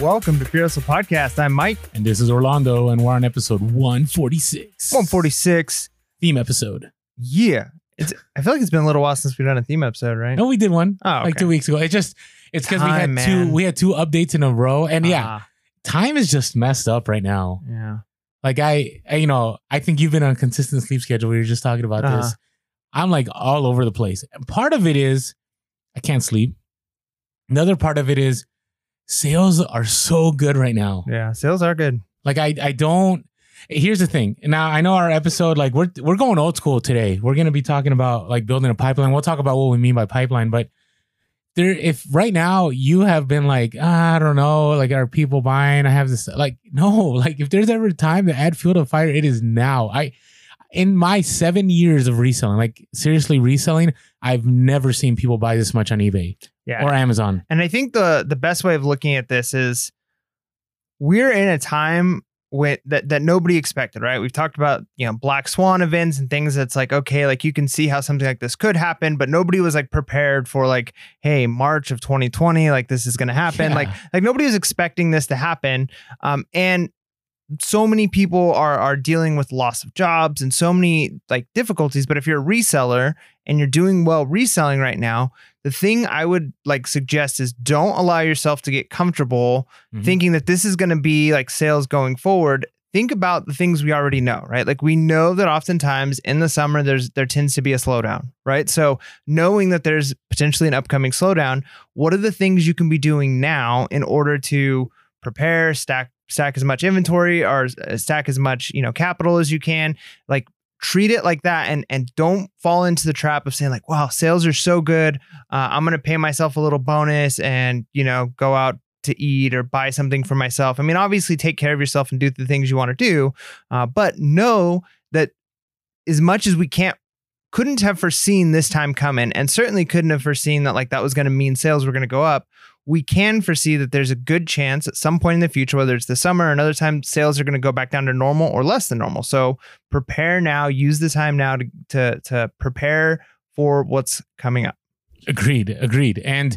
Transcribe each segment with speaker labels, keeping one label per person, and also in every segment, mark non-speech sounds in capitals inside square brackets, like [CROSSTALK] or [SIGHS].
Speaker 1: Welcome to Hustle Podcast. I'm Mike,
Speaker 2: And this is Orlando, and we're on episode 146.
Speaker 1: 146.
Speaker 2: Theme episode.
Speaker 1: Yeah. It's I feel like it's been a little while since we've done a theme episode, right?
Speaker 2: No, we did one
Speaker 1: Oh,
Speaker 2: like
Speaker 1: okay.
Speaker 2: two weeks ago. It just, it's because we had
Speaker 1: Time,
Speaker 2: two, we had two updates in a row. And yeah,
Speaker 1: Ah,
Speaker 2: time is just messed up right now.
Speaker 1: yeah.
Speaker 2: Like I, I, you know, I think you've been on a consistent sleep schedule. We were just talking about
Speaker 1: Uh-huh.
Speaker 2: this. I'm like all over the place. Part of it is I can't sleep. Another part of it is sales are so good right now.
Speaker 1: Yeah. Sales are good.
Speaker 2: Like I I don't here's the thing. Now I know our episode, like we're we're going old school today. We're gonna be talking about like building a pipeline. We'll talk about what we mean by pipeline, but there if right now you have been like, ah, I don't know, like are people buying? I have this like no, [LAUGHS] like if there's ever a time to add fuel to fire, it is now. I in my seven years of reselling, like seriously reselling, I've never seen people buy this much on eBay
Speaker 1: Yeah.
Speaker 2: or Amazon.
Speaker 1: And I think the the best way of looking at this is we're in a time when that that nobody expected, right? We've talked about, you know, black swan events and things that's like, okay, like you can see how something like this could happen, but nobody was like prepared for like, hey, March of 2020, like this is gonna happen.
Speaker 2: Yeah.
Speaker 1: Like like nobody was expecting this to happen. Um and so many people are are dealing with loss of jobs and so many like difficulties but if you're a reseller and you're doing well reselling right now the thing i would like suggest is don't allow yourself to get comfortable
Speaker 2: Mhm.
Speaker 1: thinking that this is going to be like sales going forward. Think about the things we already know right? Like we know that oftentimes in the summer there's there tends to be a slowdown right? So knowing that there's potentially an upcoming slowdown what are the things you can be doing now in order to prepare stack stack as much inventory or uh, stack as much you know capital as you can like treat it like that and and don't fall into the trap of saying like wow sales are so good uh, i'm gonna pay myself a little bonus and you know go out to eat or buy something for myself. I mean obviously take care of yourself and do the things you want to do uh, but know that as much as we can't couldn't have foreseen this time coming and certainly couldn't have foreseen that like that was going to mean sales were going to go up we can foresee that there's a good chance at some point in the future whether it's the summer or another time sales are going to go back down to normal or less than normal so prepare now use the time now to to, to prepare for what's coming up
Speaker 2: Agreed. Agreed. And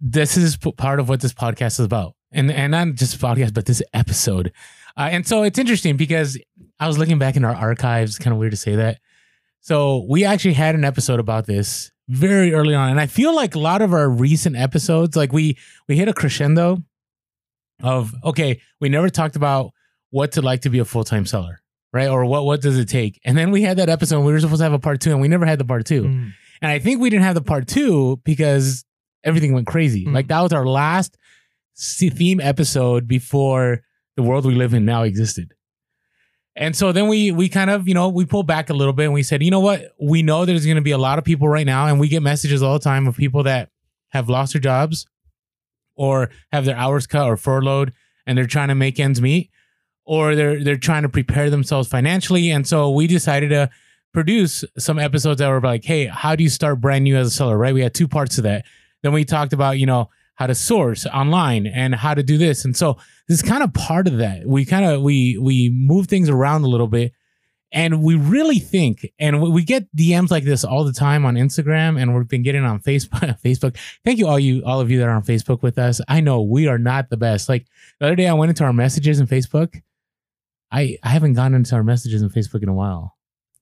Speaker 2: this is part of what this podcast is about. And and not just podcast, but this episode. Uh, and so it's interesting because I was looking back in our archives, kind of weird to say that. So we actually had an episode about this very early on. And I feel like a lot of our recent episodes, like we we hit a crescendo of okay, we never talked about what to like to be a full-time seller, right? Or what what does it take? And then we had that episode, and we were supposed to have a part two, and we never had the part two.
Speaker 1: Mm.
Speaker 2: And I think we didn't have the part two because everything went crazy.
Speaker 1: Mm.
Speaker 2: Like that was our last theme episode before the world we live in now existed. And so then we we kind of, you know, we pulled back a little bit and we said, you know what? We know there's going to be a lot of people right now and we get messages all the time of people that have lost their jobs or have their hours cut or furloughed and they're trying to make ends meet or they're they're trying to prepare themselves financially and so we decided to produce some episodes that were like, hey, how do you start brand new as a seller, right? We had two parts to that. Then we talked about, you know, how to source online and how to do this. And so this is kind of part of that. We kind of we we move things around a little bit and we really think and we- get DMs like this all the time on Instagram and we've been getting on Facebook [LAUGHS] Facebook. Thank you all you all of you that are on Facebook with us. I know we are not the best. Like the other day I went into our messages in Facebook. I I haven't gone into our messages in Facebook in a while.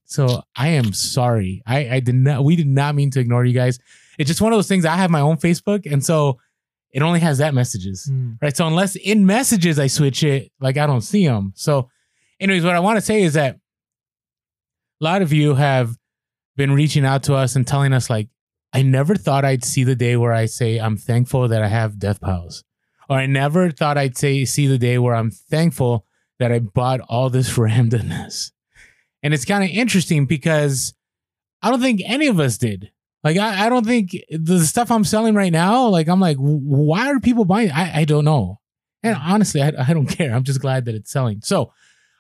Speaker 2: So I am sorry. I, I did not we did not mean to ignore you guys. It's just one of those things. I have my own Facebook, and so it only has that messages.
Speaker 1: Mm.
Speaker 2: Right. So unless in messages I switch it, like I don't see them. So, anyways, what I want to say is that a lot of you have been reaching out to us and telling us, like, I never thought I'd see the day where I say I'm thankful that I have Death Piles. Or I never thought I'd say see the day where I'm thankful that I bought all this [LAUGHS] randomness. And it's kind of interesting because I don't think any of us did. Like I, I don't think the stuff I'm selling right now, like I'm like, why are people buying? I, I don't know. And honestly, I, I don't [LAUGHS] care. I'm just glad that it's selling. So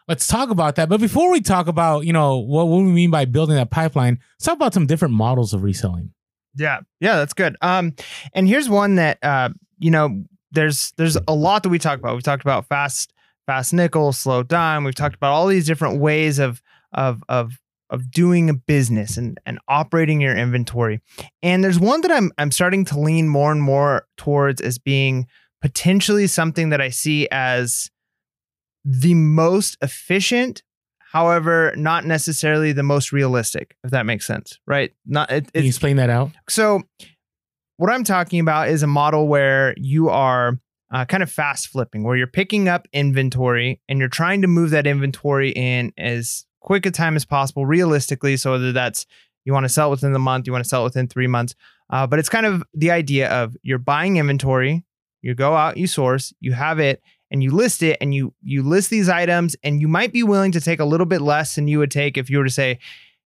Speaker 2: let's talk about that. But before we talk about, you know, what, what we mean by building that pipeline, let's talk about some different models of reselling.
Speaker 1: Yeah, yeah, that's good. Um, and here's one that uh, you know, there's there's a lot that we talk about. We've talked about fast fast nickel, slow dime. We've talked about all these different ways of of of of doing a business and and operating your inventory. And there's one that I'm I'm starting to lean more and more towards as being potentially something that I see as the most efficient, however, not necessarily the most realistic, if that makes sense, right? Not it,
Speaker 2: Can you explain that out?
Speaker 1: so, what I'm talking about is a model where you are uh, kind of fast flipping, where you're picking up inventory and you're trying to move that inventory in as quick a time as possible, realistically. So, whether that's you want to sell within the month, you want to sell within three months. Uh, but it's kind of the idea of you're buying inventory, you go out, you source, you have it, and you list it, and you you list these items, and you might be willing to take a little bit less than you would take if you were to say,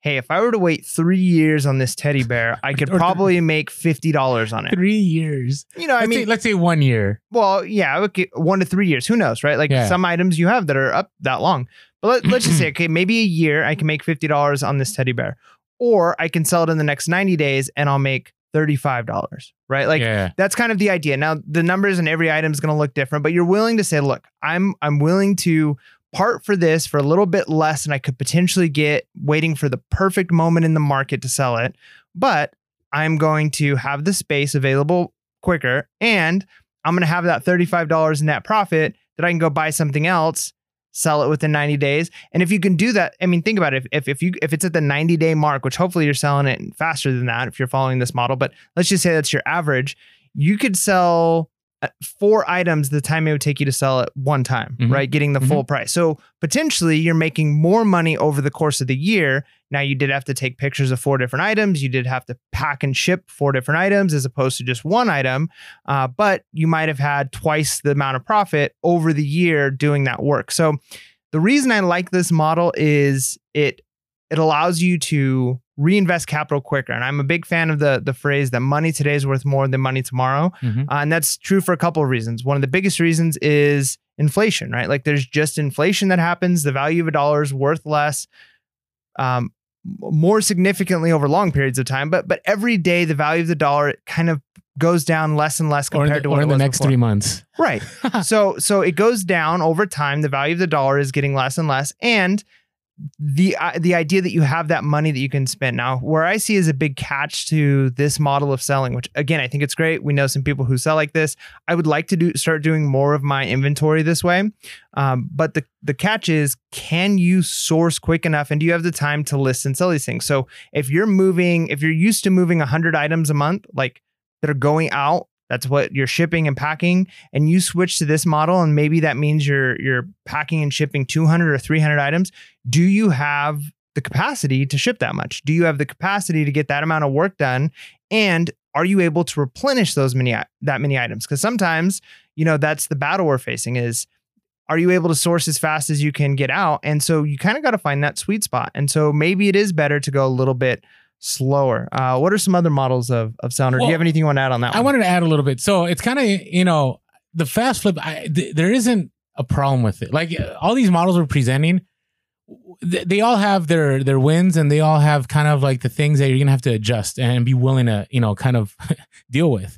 Speaker 1: "Hey, if I were to wait three years on this teddy bear, I [LAUGHS] could
Speaker 2: Or th-
Speaker 1: probably make fifty dollars on it."
Speaker 2: Three years.
Speaker 1: You know, I
Speaker 2: let's,
Speaker 1: mean,
Speaker 2: say, let's say one year.
Speaker 1: well, yeah, okay, one to three years. Who knows, right? Like
Speaker 2: Yeah.
Speaker 1: some items you have that are up that long. But let, let's just say, [CLEARS THROAT] okay, maybe a year I can make fifty dollars on this teddy bear, or I can sell it in the next ninety days and I'll make thirty five dollars, right? Like
Speaker 2: yeah.
Speaker 1: that's kind of the idea. Now the numbers in every item is going to look different, but you're willing to say, look, I'm I'm willing to part for this for a little bit less than I could potentially get waiting for the perfect moment in the market to sell it, but I'm going to have the space available quicker and I'm going to have that $35 net profit that I can go buy something else, sell it within 90 days. And if you can do that, I mean, think about it. If, if, if you, if it's at the 90 day mark, which hopefully you're selling it faster than that, if you're following this model, but let's just say that's your average, you could sell four items the time it would take you to sell it one time,
Speaker 2: Mhm.
Speaker 1: right? Getting the
Speaker 2: Mhm.
Speaker 1: full price. So potentially you're making more money over the course of the year. Now you did have to take pictures of four different items. You did have to pack and ship four different items as opposed to just one item. Uh, but you might have had twice the amount of profit over the year doing that work. So the reason I like this model is it it allows you to reinvest capital quicker. And I'm a big fan of the the phrase that money today is worth more than money tomorrow.
Speaker 2: Mhm.
Speaker 1: Uh, and that's true for a couple of reasons. One of the biggest reasons is inflation, right? Like there's just inflation that happens. The value of a dollar is worth less, um, more significantly over long periods of time. But but every day the value of the dollar kind of goes down less and less compared
Speaker 2: the,
Speaker 1: to what it
Speaker 2: in the
Speaker 1: was
Speaker 2: next
Speaker 1: before.
Speaker 2: three months.
Speaker 1: Right. [LAUGHS] so so it goes down over time. The value of the dollar is getting less and less, and the uh, the idea that you have that money that you can spend now. Where I see is a big catch to this model of selling, which again I think it's great. We know some people who sell like this. I would like to do start doing more of my inventory this way, um, but the the catch is, can you source quick enough, and do you have the time to list and sell these things? So if you're moving, if you're used to moving hundred items a month, like that are going out. That's what you're shipping and packing and you switch to this model and maybe that means you're you're packing and shipping 200 or 300 items. Do you have the capacity to ship that much? Do you have the capacity to get that amount of work done? And are you able to replenish those many that many items? Because sometimes you know that's the battle we're facing is are you able to source as fast as you can get out? And so you kind of got to find that sweet spot. And so maybe it is better to go a little bit slower uh, what are some other models of of sound or do you have anything you want to add on that
Speaker 2: I
Speaker 1: one?
Speaker 2: wanted to add a little bit. So it's kind of you know the fast flip. I, th- there isn't a problem with it. Like uh, all these models we're presenting, th- they all have their their wins and they all have kind of like the things that you're gonna have to adjust and be willing to you know kind of [LAUGHS] deal with,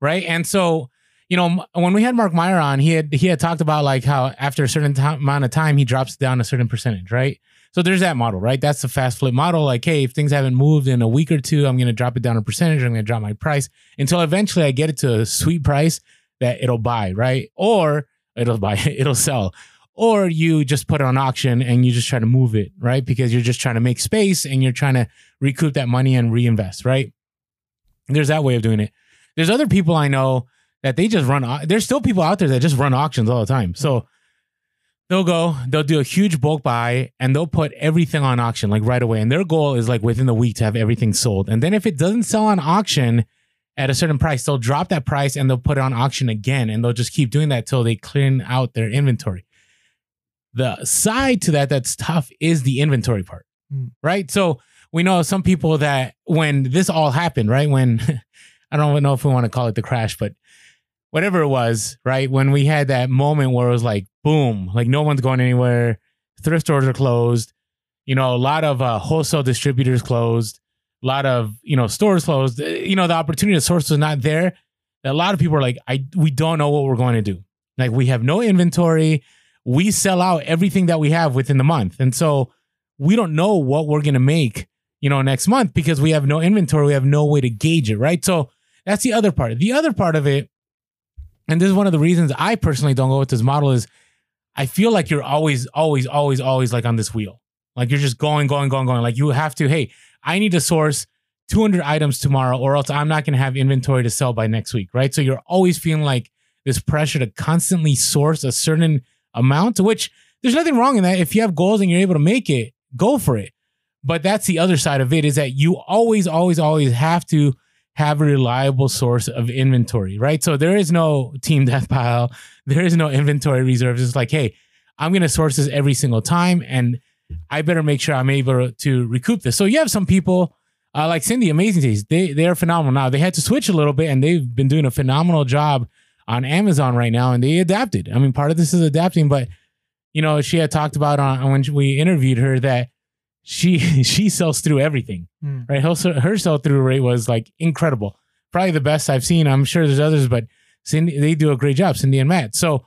Speaker 2: right? And so you know when we had Mark Meyer on, he had he had talked about like how after a certain time, amount of time he drops down a certain percentage, right? So there's that model, right? That's the fast flip model. Like, hey, if things haven't moved in a week or two, I'm gonna drop it down a percentage. I'm gonna drop my price until eventually I get it to a sweet price that it'll buy, right? Or it'll buy, [LAUGHS] it'll sell. Or you just put it on auction and you just try to move it, right? Because you're just trying to make space and you're trying to recoup that money and reinvest, right? There's that way of doing it. There's other people I know that they just run. There's still people out there that just run auctions all the time. So they'll go, they'll do a huge bulk buy and they'll put everything on auction like right away. And their goal is like within the week to have everything sold. And then if it doesn't sell on auction at a certain price, they'll drop that price and they'll put it on auction again. And they'll just keep doing that till they clean out their inventory. The side to that that's tough is the inventory part,
Speaker 1: Hmm.
Speaker 2: right? So we know some people that when this all happened, right? When [LAUGHS] I don't know if we want to call it the crash, but whatever it was, right? When we had that moment where it was like, boom, like no one's going anywhere, thrift stores are closed, you know, a lot of uh, wholesale distributors closed, a lot of you know stores closed. Uh, You know, the opportunity to source was not there. A lot of people are like, I we don't know what we're going to do. Like we have no inventory. We sell out everything that we have within the month, and so we don't know what we're going to make. You know, next month because we have no inventory. We have no way to gauge it, right? So that's the other part. The other part of it and this is one of the reasons I personally don't go with this model is I feel like you're always, always, always, always like on this wheel. Like you're just going, going, going, going. Like you have to, hey, I need to source 200 items tomorrow or else I'm not going to have inventory to sell by next week, right? So you're always feeling like this pressure to constantly source a certain amount, which there's nothing wrong in that. If you have goals and you're able to make it, go for it. But that's the other side of it is that you always, always, always have to have a reliable source of inventory, right? So there is no team death pile. [LAUGHS] There is no inventory reserves. It's like, hey, I'm going to source this every single time and I better make sure I'm able to recoup this. So you have some people uh, like Cindy, Amazing Taste. They, they're phenomenal now. They had to switch a little bit and they've been doing a phenomenal job on Amazon right now and they adapted. I mean, part of this is adapting, but you know, she had talked about on when we interviewed her that she [LAUGHS] she sells through everything,
Speaker 1: Mm.
Speaker 2: right? Her, her sell through rate was like incredible, probably the best I've seen. I'm sure there's others, but Cindy they do a great job, Cindy and Matt. So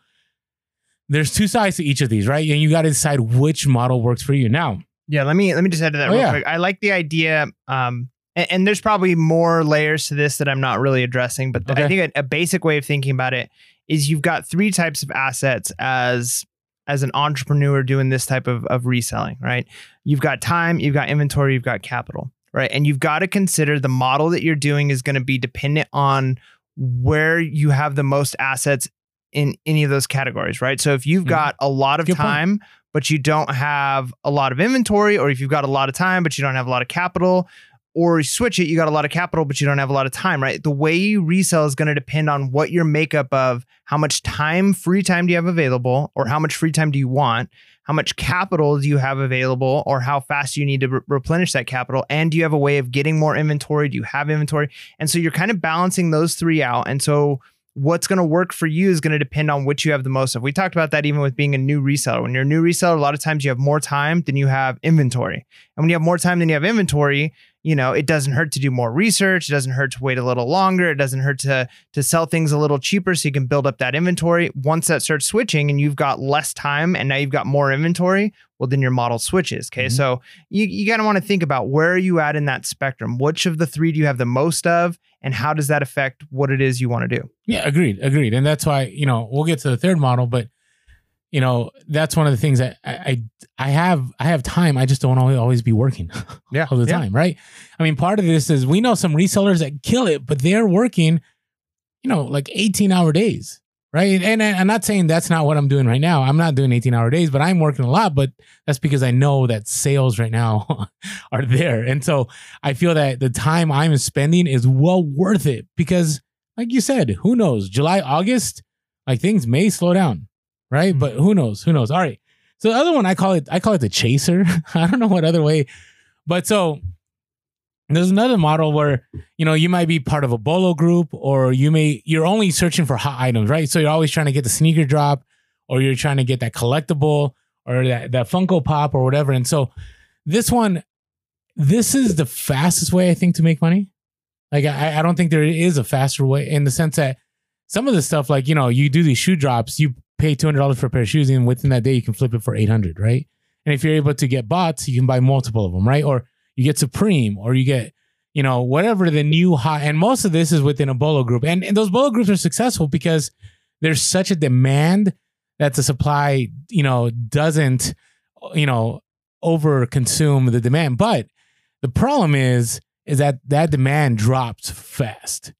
Speaker 2: there's two sides to each of these, right? And you got to decide which model works for you. Now,
Speaker 1: Yeah, let me let me just add to that
Speaker 2: Oh,
Speaker 1: real
Speaker 2: yeah.
Speaker 1: quick. I like the idea, um, and, and there's probably more layers to this that I'm not really addressing, but
Speaker 2: Okay.
Speaker 1: I think a, a basic way of thinking about it is you've got three types of assets as as an entrepreneur doing this type of, of reselling, right? You've got time, you've got inventory, you've got capital, right? And you've got to consider the model that you're doing is going to be dependent on where you have the most assets in any of those categories, right? So if you've
Speaker 2: Mhm.
Speaker 1: got a lot of
Speaker 2: Good point.
Speaker 1: time, but you don't have a lot of inventory, or if you've got a lot of time, but you don't have a lot of capital, or switch it, you got a lot of capital, but you don't have a lot of time, right? The way you resell is going to depend on what your makeup of how much time, free time do you have available, or how much free time do you want, how much capital do you have available, or how fast you need to re- replenish that capital, and do you have a way of getting more inventory? Do you have inventory? And so you're kind of balancing those three out. And so what's going to work for you is going to depend on which you have the most of. We talked about that even with being a new reseller. When you're a new reseller, a lot of times you have more time than you have inventory. And when you have more time than you have inventory, you know, it doesn't hurt to do more research. It doesn't hurt to wait a little longer. It doesn't hurt to to sell things a little cheaper so you can build up that inventory. Once that starts switching and you've got less time and now you've got more inventory, well then your model switches. Okay.
Speaker 2: Mhm.
Speaker 1: So you, you of want to think about where are you at in that spectrum? Which of the three do you have the most of? And how does that affect what it is you want to do?
Speaker 2: Yeah, agreed, agreed. And that's why, you know, we'll get to the third model, but you know, that's one of the things that I I, I have I have time. I just don't always, always be working [LAUGHS]
Speaker 1: Yeah.
Speaker 2: all the
Speaker 1: Yeah.
Speaker 2: time, right? I mean, part of this is we know some resellers that kill it, but they're working, you know, like 18 hour days, right? And, and I'm not saying that's not what I'm doing right now. I'm not doing 18 hour days, but I'm working a lot, but that's because I know that sales right now [LAUGHS] are there. And so I feel that the time I'm spending is well worth it because like you said, who knows? July, August, like things may slow down, right?
Speaker 1: Mhm.
Speaker 2: But who knows? Who knows? All right. So the other one I call it I call it the chaser. [LAUGHS] I don't know what other way, but so there's another model where you know you might be part of a bolo group or you may you're only searching for hot items, right? So you're always trying to get the sneaker drop or you're trying to get that collectible or that, that Funko Pop or whatever. And so this one, this is the fastest way I think to make money. Like I, I don't think there is a faster way in the sense that some of the stuff, like you know, you do these shoe drops, you pay two hundred dollars for a pair of shoes, and within that day you can flip it for eight hundred, right? And if you're able to get bots, you can buy multiple of them, right? Or you get Supreme, or you get, you know, whatever the new hot. And most of this is within a bolo group, and and those bolo groups are successful because there's such a demand that the supply, you know, doesn't, you know, over consume the demand. But the problem is, is that that demand drops fast,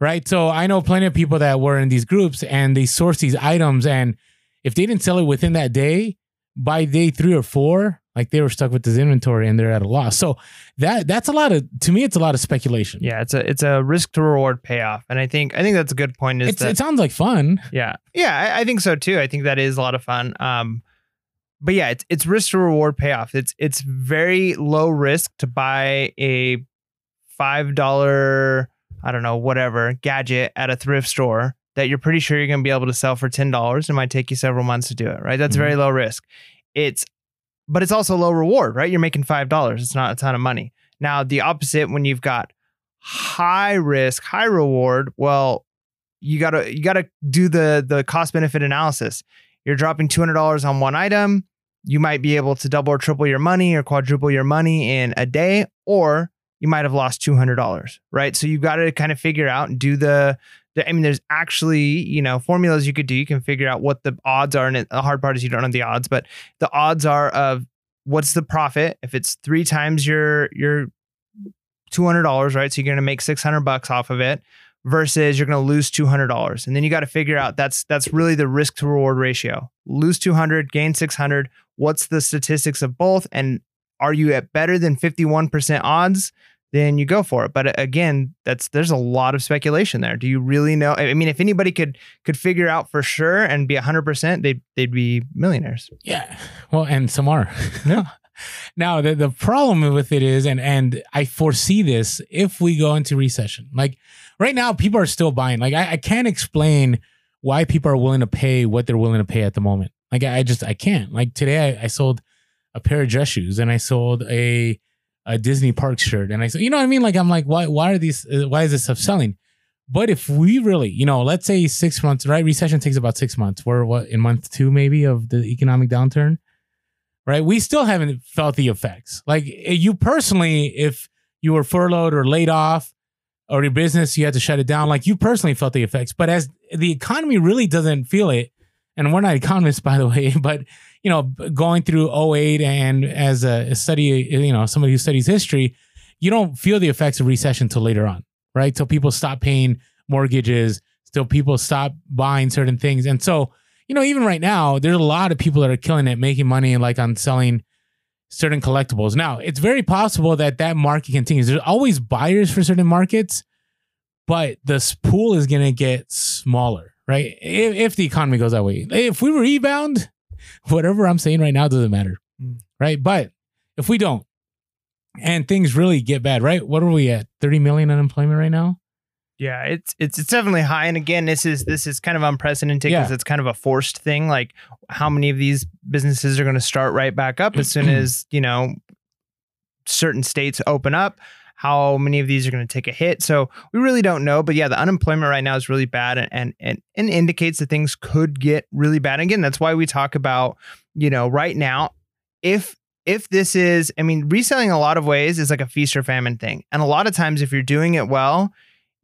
Speaker 2: right? So I know plenty of people that were in these groups and they source these items, and if they didn't sell it within that day, by day three or four, like they were stuck with this inventory and they're at a loss. So that that's a lot of to me, it's a lot of speculation.
Speaker 1: Yeah, it's a it's a risk to reward payoff, and I think I think that's a good point. Is
Speaker 2: It's,
Speaker 1: that
Speaker 2: it sounds like fun.
Speaker 1: yeah yeah I, I think so too. I think that is a lot of fun. Um, but yeah, it's it's risk to reward payoff. It's it's very low risk to buy a five dollar I don't know whatever gadget at a thrift store that you're pretty sure you're going to be able to sell for ten dollars. It might take you several months to do it. Right, that's very mm-hmm. low risk. It's but it's also low reward. Right, you're making five dollars. It's not a ton of money. Now the opposite when you've got high risk, high reward. Well, you gotta you gotta do the the cost benefit analysis. You're dropping two hundred dollars on one item. You might be able to double or triple your money or quadruple your money in a day, or you might have lost two hundred dollars. Right. So you've got to kind of figure out and do the I mean, there's actually, you know, formulas you could do. You can figure out what the odds are. And the hard part is you don't know the odds, but the odds are of what's the profit if it's three times your your $200, right? So you're going to make 600 bucks off of it versus you're going to lose $200. And then you got to figure out that's that's really the risk to reward ratio. Lose 200, gain 600. What's the statistics of both and are you at better than 51% odds? Then you go for it. But uh, again, that's there's a lot of speculation there. Do you really know? I mean, if anybody could could figure out for sure and be 100%, they'd they'd be millionaires.
Speaker 2: Yeah. Well, and some are. No. [LAUGHS] now the, the problem with it is and and i foresee this if we go into recession like right now people are still buying like i, I can't explain why people are willing to pay what they're willing to pay at the moment like i, I just i can't like today I, I sold a pair of dress shoes and i sold a a disney park shirt and i said you know what i mean like i'm like why why are these uh, why is this stuff selling but if we really, you know, let's say six months, right? Recession takes about six months. We're what in month two, maybe, of the economic downturn right? We still haven't felt the effects. Like eh, you personally, if you were furloughed or laid off or your business, you had to shut it down, like you personally felt the effects. But as the economy really doesn't feel it, and we're not economists, [LAUGHS] by the way, but you know, going through 08 and as a study, you know, somebody who studies history, you don't feel the effects of recession till later on, right? Till people stop paying mortgages, till people stop buying certain things. And so you know, even right now, there's a lot of people that are killing it, making money like on selling certain collectibles. Now, it's very possible that that market continues. There's always buyers for certain markets, but the pool is going to get smaller, right? If, if, the economy goes that way. If we rebound, [LAUGHS] whatever I'm saying right now doesn't matter, mm. right? But if we don't, and things really get bad, right? What are we at? 30 million unemployment right now?
Speaker 1: Yeah, it's it's it's definitely high. And again, this is this is kind of unprecedented because yeah. it's kind of a forced thing. Like how many of these businesses are going to start right back up as soon [CLEARS THROAT] as, you know, certain states open up? How many of these are going to take a hit? So we really don't know. But yeah, the unemployment right now is really bad and and and, and indicates that things could get really bad. again, that's why we talk about, you know, right now, if if this is, I mean, reselling a lot of ways is like a feast or famine thing. And a lot of times if you're doing it well,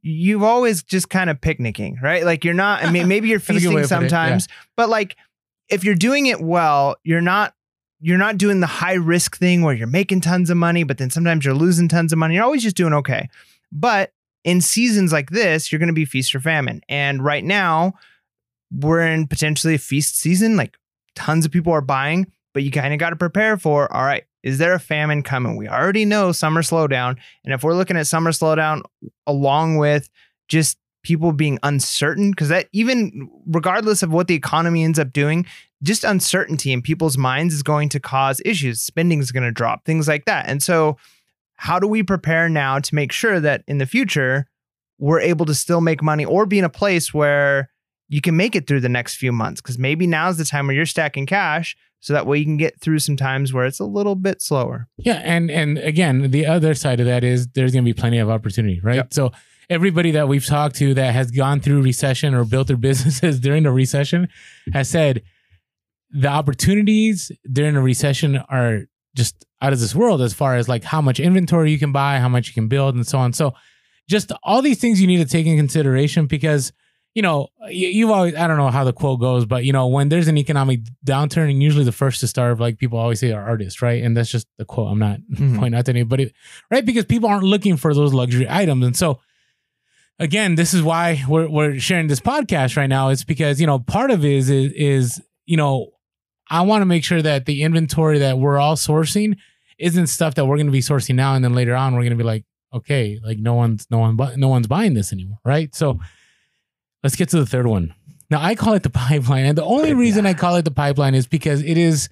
Speaker 1: you've always just kind of picnicking, right? Like you're not, I mean, maybe you're [LAUGHS] feasting sometimes, yeah. but like if you're doing it well, you're not you're not doing the high risk thing where you're making tons of money, but then sometimes you're losing tons of money. You're always just doing okay. But in seasons like this, you're going to be feast or famine. And right now, we're in potentially a feast season. Like tons of people are buying, but you kind of got to prepare for all right, is there a famine coming? We already know summer slowdown. And if we're looking at summer slowdown along with just people being uncertain, because that even regardless of what the economy ends up doing, just uncertainty in people's minds is going to cause issues. Spending is going to drop, things like that. And so, how do we prepare now to make sure that in the future we're able to still make money or be in a place where you can make it through the next few months? Because maybe now's the time where you're stacking cash so that way you can get through some times where it's a little bit slower.
Speaker 2: Yeah, and and again, the other side of that is there's going to be plenty of opportunity, right? Yep. So everybody that we've talked to that has gone through recession or built their [LAUGHS] businesses during the recession has said the opportunities during a recession are just out of this world as far as like how much inventory you can buy, how much you can build and so on. So just all these things you need to take in consideration because you know, you, have always, I don't know how the quote goes, but you know, when there's an economic downturn, and usually the first to starve, like people always say, are artists, right? And that's just the quote. I'm not [LAUGHS] mm-hmm. pointing out to anybody, right? Because people aren't looking for those luxury items. And so, again, this is why we're, we're sharing this podcast right now. It's because, you know, part of it is, is, is you know, I want to make sure that the inventory that we're all sourcing isn't stuff that we're going to be sourcing now. And then later on, we're going to be like, okay, like no one's, no one, no one's buying this anymore. Right. So, Let's get to the third one. Now, I call it the [LAUGHS] pipeline. And the only reason I call it the pipeline is because it is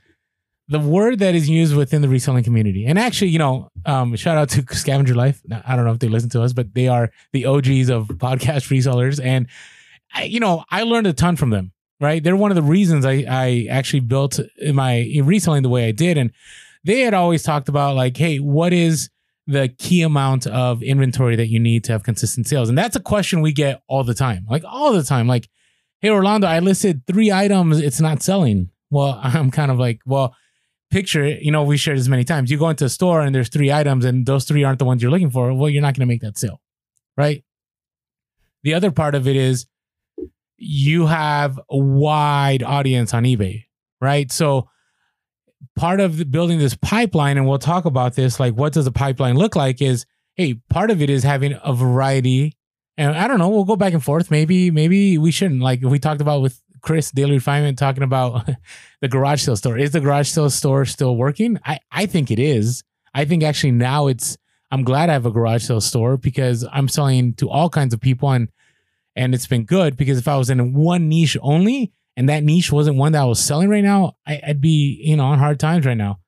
Speaker 2: the word that is used within the reselling community. And actually, you know, um, shout out to [LAUGHS] Scavenger Life. I don't know if they listen to us, but they are the OGs of [LAUGHS] podcast resellers. And, I, you know, I learned a ton from them, right? They're one of the reasons I, I actually built my reselling the way I did. And they had always talked about, like, hey, what is the key amount of inventory that you need to have consistent sales? And that's a question we get all the time, like all the time. Like, hey, Orlando, I listed three items, it's not selling. Well, [LAUGHS] I'm kind of like, well, picture, you know, we shared this many times. You go into a store and there's three items and those three aren't the ones you're looking for. Well, you're not going to make that sale, right? The other part of it is you have a wide audience on eBay, right? So part of building this pipeline, and we'll talk about this, like what does a pipeline look like? Is hey, part of it is having a variety. And I don't know, we'll go back and forth. Maybe, maybe we shouldn't. Like we talked about with Chris Daily Refinement talking about [LAUGHS] the garage sale store. Is the garage sale store still working? I, I think it is. I think actually now it's I'm glad I have a garage sale store because I'm selling to all kinds of people and and it's been good because if I was in one niche only and that niche wasn't one that I was selling right now, I, I'd be you know on hard times right now.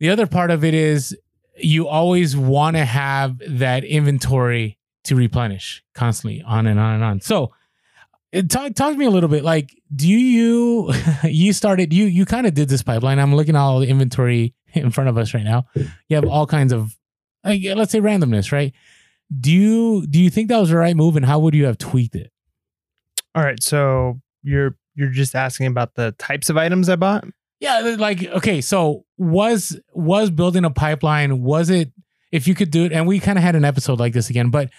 Speaker 2: The other part of it is you always want to have that inventory to replenish constantly on and on and on. So uh, talk talk to me a little bit. Like, do you [LAUGHS] you started you you kind of did this pipeline? I'm looking at all the inventory [LAUGHS] in front of us right now. You have all kinds of like, let's say randomness, right? Do you do you think that was the right move, and how would you have tweaked it?
Speaker 1: All right, so you're you're just asking about the types of items I bought.
Speaker 2: Yeah, like okay, so was was building a pipeline? Was it if you could do it? And we kind of had an episode like this again, but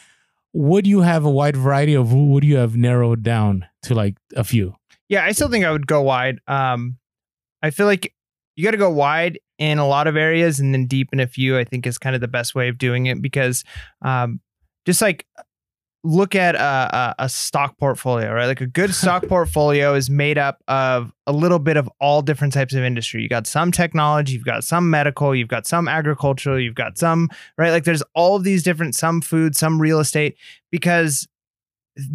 Speaker 2: would you have a wide variety of would you have narrowed down to like a few?
Speaker 1: Yeah, I still think I would go wide. Um, I feel like you got to go wide in a lot of areas and then deep in a few. I think is kind of the best way of doing it because, um, just like look at a, a, a, stock portfolio, right? Like a good stock [LAUGHS] portfolio is made up of a little bit of all different types of industry. You got some technology, you've got some medical, you've got some agricultural, you've got some, right? Like there's all of these different, some food, some real estate, because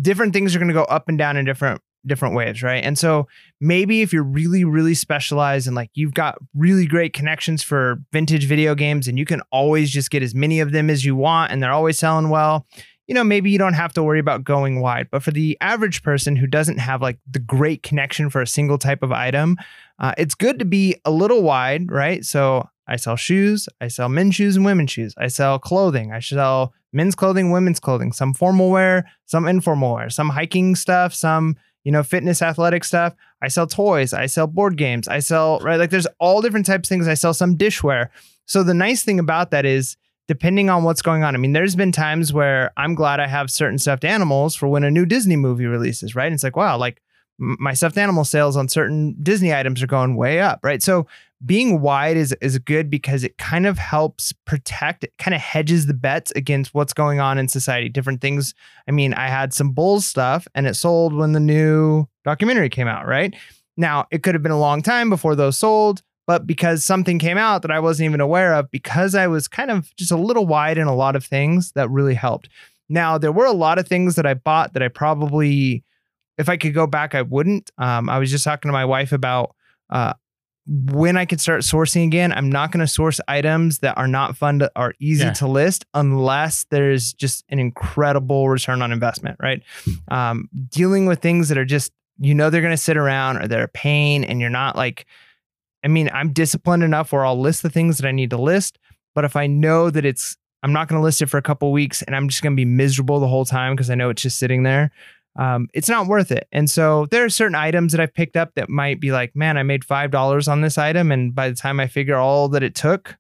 Speaker 1: different things are going to go up and down in different different waves, right? And so maybe if you're really, really specialized and like you've got really great connections for vintage video games and you can always just get as many of them as you want and they're always selling well, you know, maybe you don't have to worry about going wide. But for the average person who doesn't have like the great connection for a single type of item, uh, it's good to be a little wide, right? So I sell shoes, I sell men's shoes and women's shoes, I sell clothing, I sell men's clothing, women's clothing, some formal wear, some informal wear, some hiking stuff, some you know, fitness, athletic stuff. I sell toys. I sell board games. I sell, right? Like there's all different types of things. I sell some dishware. So the nice thing about that is depending on what's going on. I mean, there's been times where I'm glad I have certain stuffed animals for when a new Disney movie releases, right? And it's like, wow, like my stuffed animal sales on certain Disney items are going way up, right? So being wide is is good because it kind of helps protect, it kind of hedges the bets against what's going on in society. Different things. I mean, I had some Bulls stuff and it sold when the new documentary came out, right? Now, it could have been a long time before those sold but because something came out that I wasn't even aware of, because I was kind of just a little wide in a lot of things, that really helped. Now, there were a lot of things that I bought that I probably, if I could go back, I wouldn't. Um, I was just talking to my wife about uh, when I could start sourcing again. I'm not going to source items that are not fun to, are easy yeah. to list unless there's just an incredible return on investment, right? Um, dealing with things that are just, you know, they're going to sit around or they're a pain and you're not like, I mean, I'm disciplined enough where I'll list the things that I need to list. But if I know that it's, I'm not going to list it for a couple weeks and I'm just going to be miserable the whole time because I know it's just sitting there, um, it's not worth it. And so there are certain items that I've picked up that might be like, man, I made $5 on this item. And by the time I figure all that it took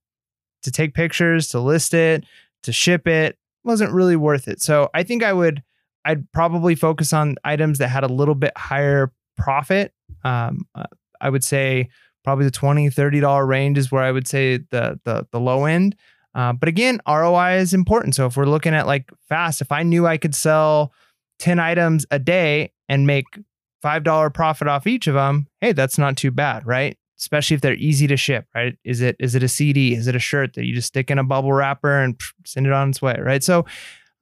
Speaker 1: to take pictures, to list it, to ship it, wasn't really worth it. So I think I would, I'd probably focus on items that had a little bit higher profit. Um, uh, I would say probably the 20 30 dollar range is where i would say the the, the low end uh, but again roi is important so if we're looking at like fast if i knew i could sell 10 items a day and make five dollar profit off each of them hey that's not too bad right especially if they're easy to ship right is it is it a cd is it a shirt that you just stick in a bubble wrapper and send it on its way right so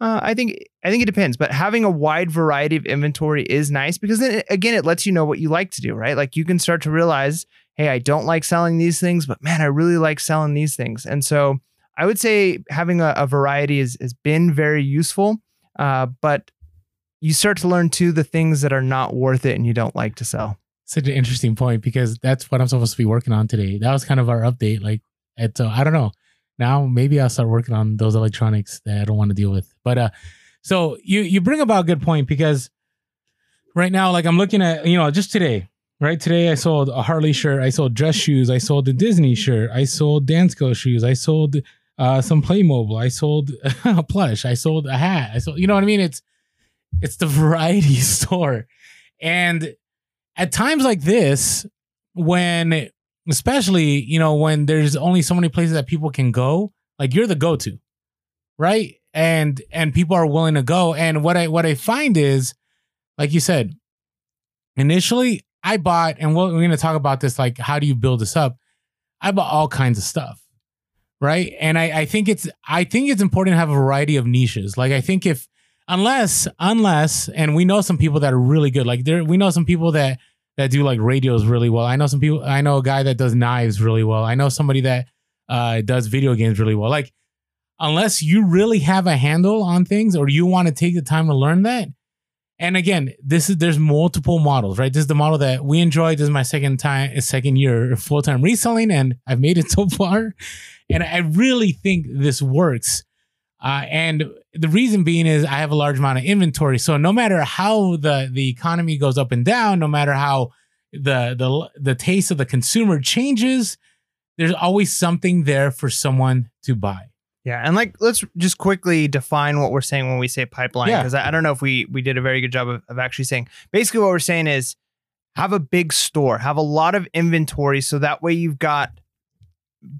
Speaker 1: uh, I think I think it depends, but having a wide variety of inventory is nice because then again it lets you know what you like to do, right? Like you can start to realize hey, I don't like selling these things, but man, I really like selling these things. And so I would say having a, a variety has been very useful. Uh, but you start to learn too the things that are not worth it and you don't like to sell.
Speaker 2: Such an interesting point because that's what I'm supposed to be working on today. That was kind of our update. Like, so I don't know. Now maybe I'll start working on those electronics that I don't want to deal with. But uh, so you you bring about a good point because right now, like I'm looking at you know just today, Right today, I sold a Harley shirt. I sold dress shoes. I sold the Disney shirt. I sold Dansko shoes. I sold uh, some Playmobil. I sold [LAUGHS] a plush. I sold a hat. I sold, you know what I mean? It's It's the variety [LAUGHS] store. And at times like this, when especially, you know, when there's only so many places that people can go, like you're the go-to. Right? And and people are willing to go. And what I what I find is, like you said, initially I bought, and we're going to talk about this, like how do you build this up? I bought all kinds of stuff, right? And I, I think it's I think it's important to have a variety of niches. Like I think if unless unless, and we know some people that are really good. Like there, we know some people that that do like radios really well. I know some people. I know a guy that does knives really well. I know somebody that uh, does video games really well. Like unless you really have a handle on things or you want to take the time to learn that, and again, this is there's multiple models, right? This is the model that we enjoy. This is my second time, second year full time reselling, and I've made it [LAUGHS] so far. And I really think this works. Uh, and the reason being is I have a large amount of inventory. So no matter how the the economy goes up and down, no matter how the the the taste of the consumer changes, there's always something there for someone to buy.
Speaker 1: Yeah, and like let's just quickly define what we're saying when we say pipeline
Speaker 2: Yeah.
Speaker 1: because I, I don't know if we we did a very good job of, of actually saying. Basically, what we're saying is have a big store, have a lot of inventory, so that way you've got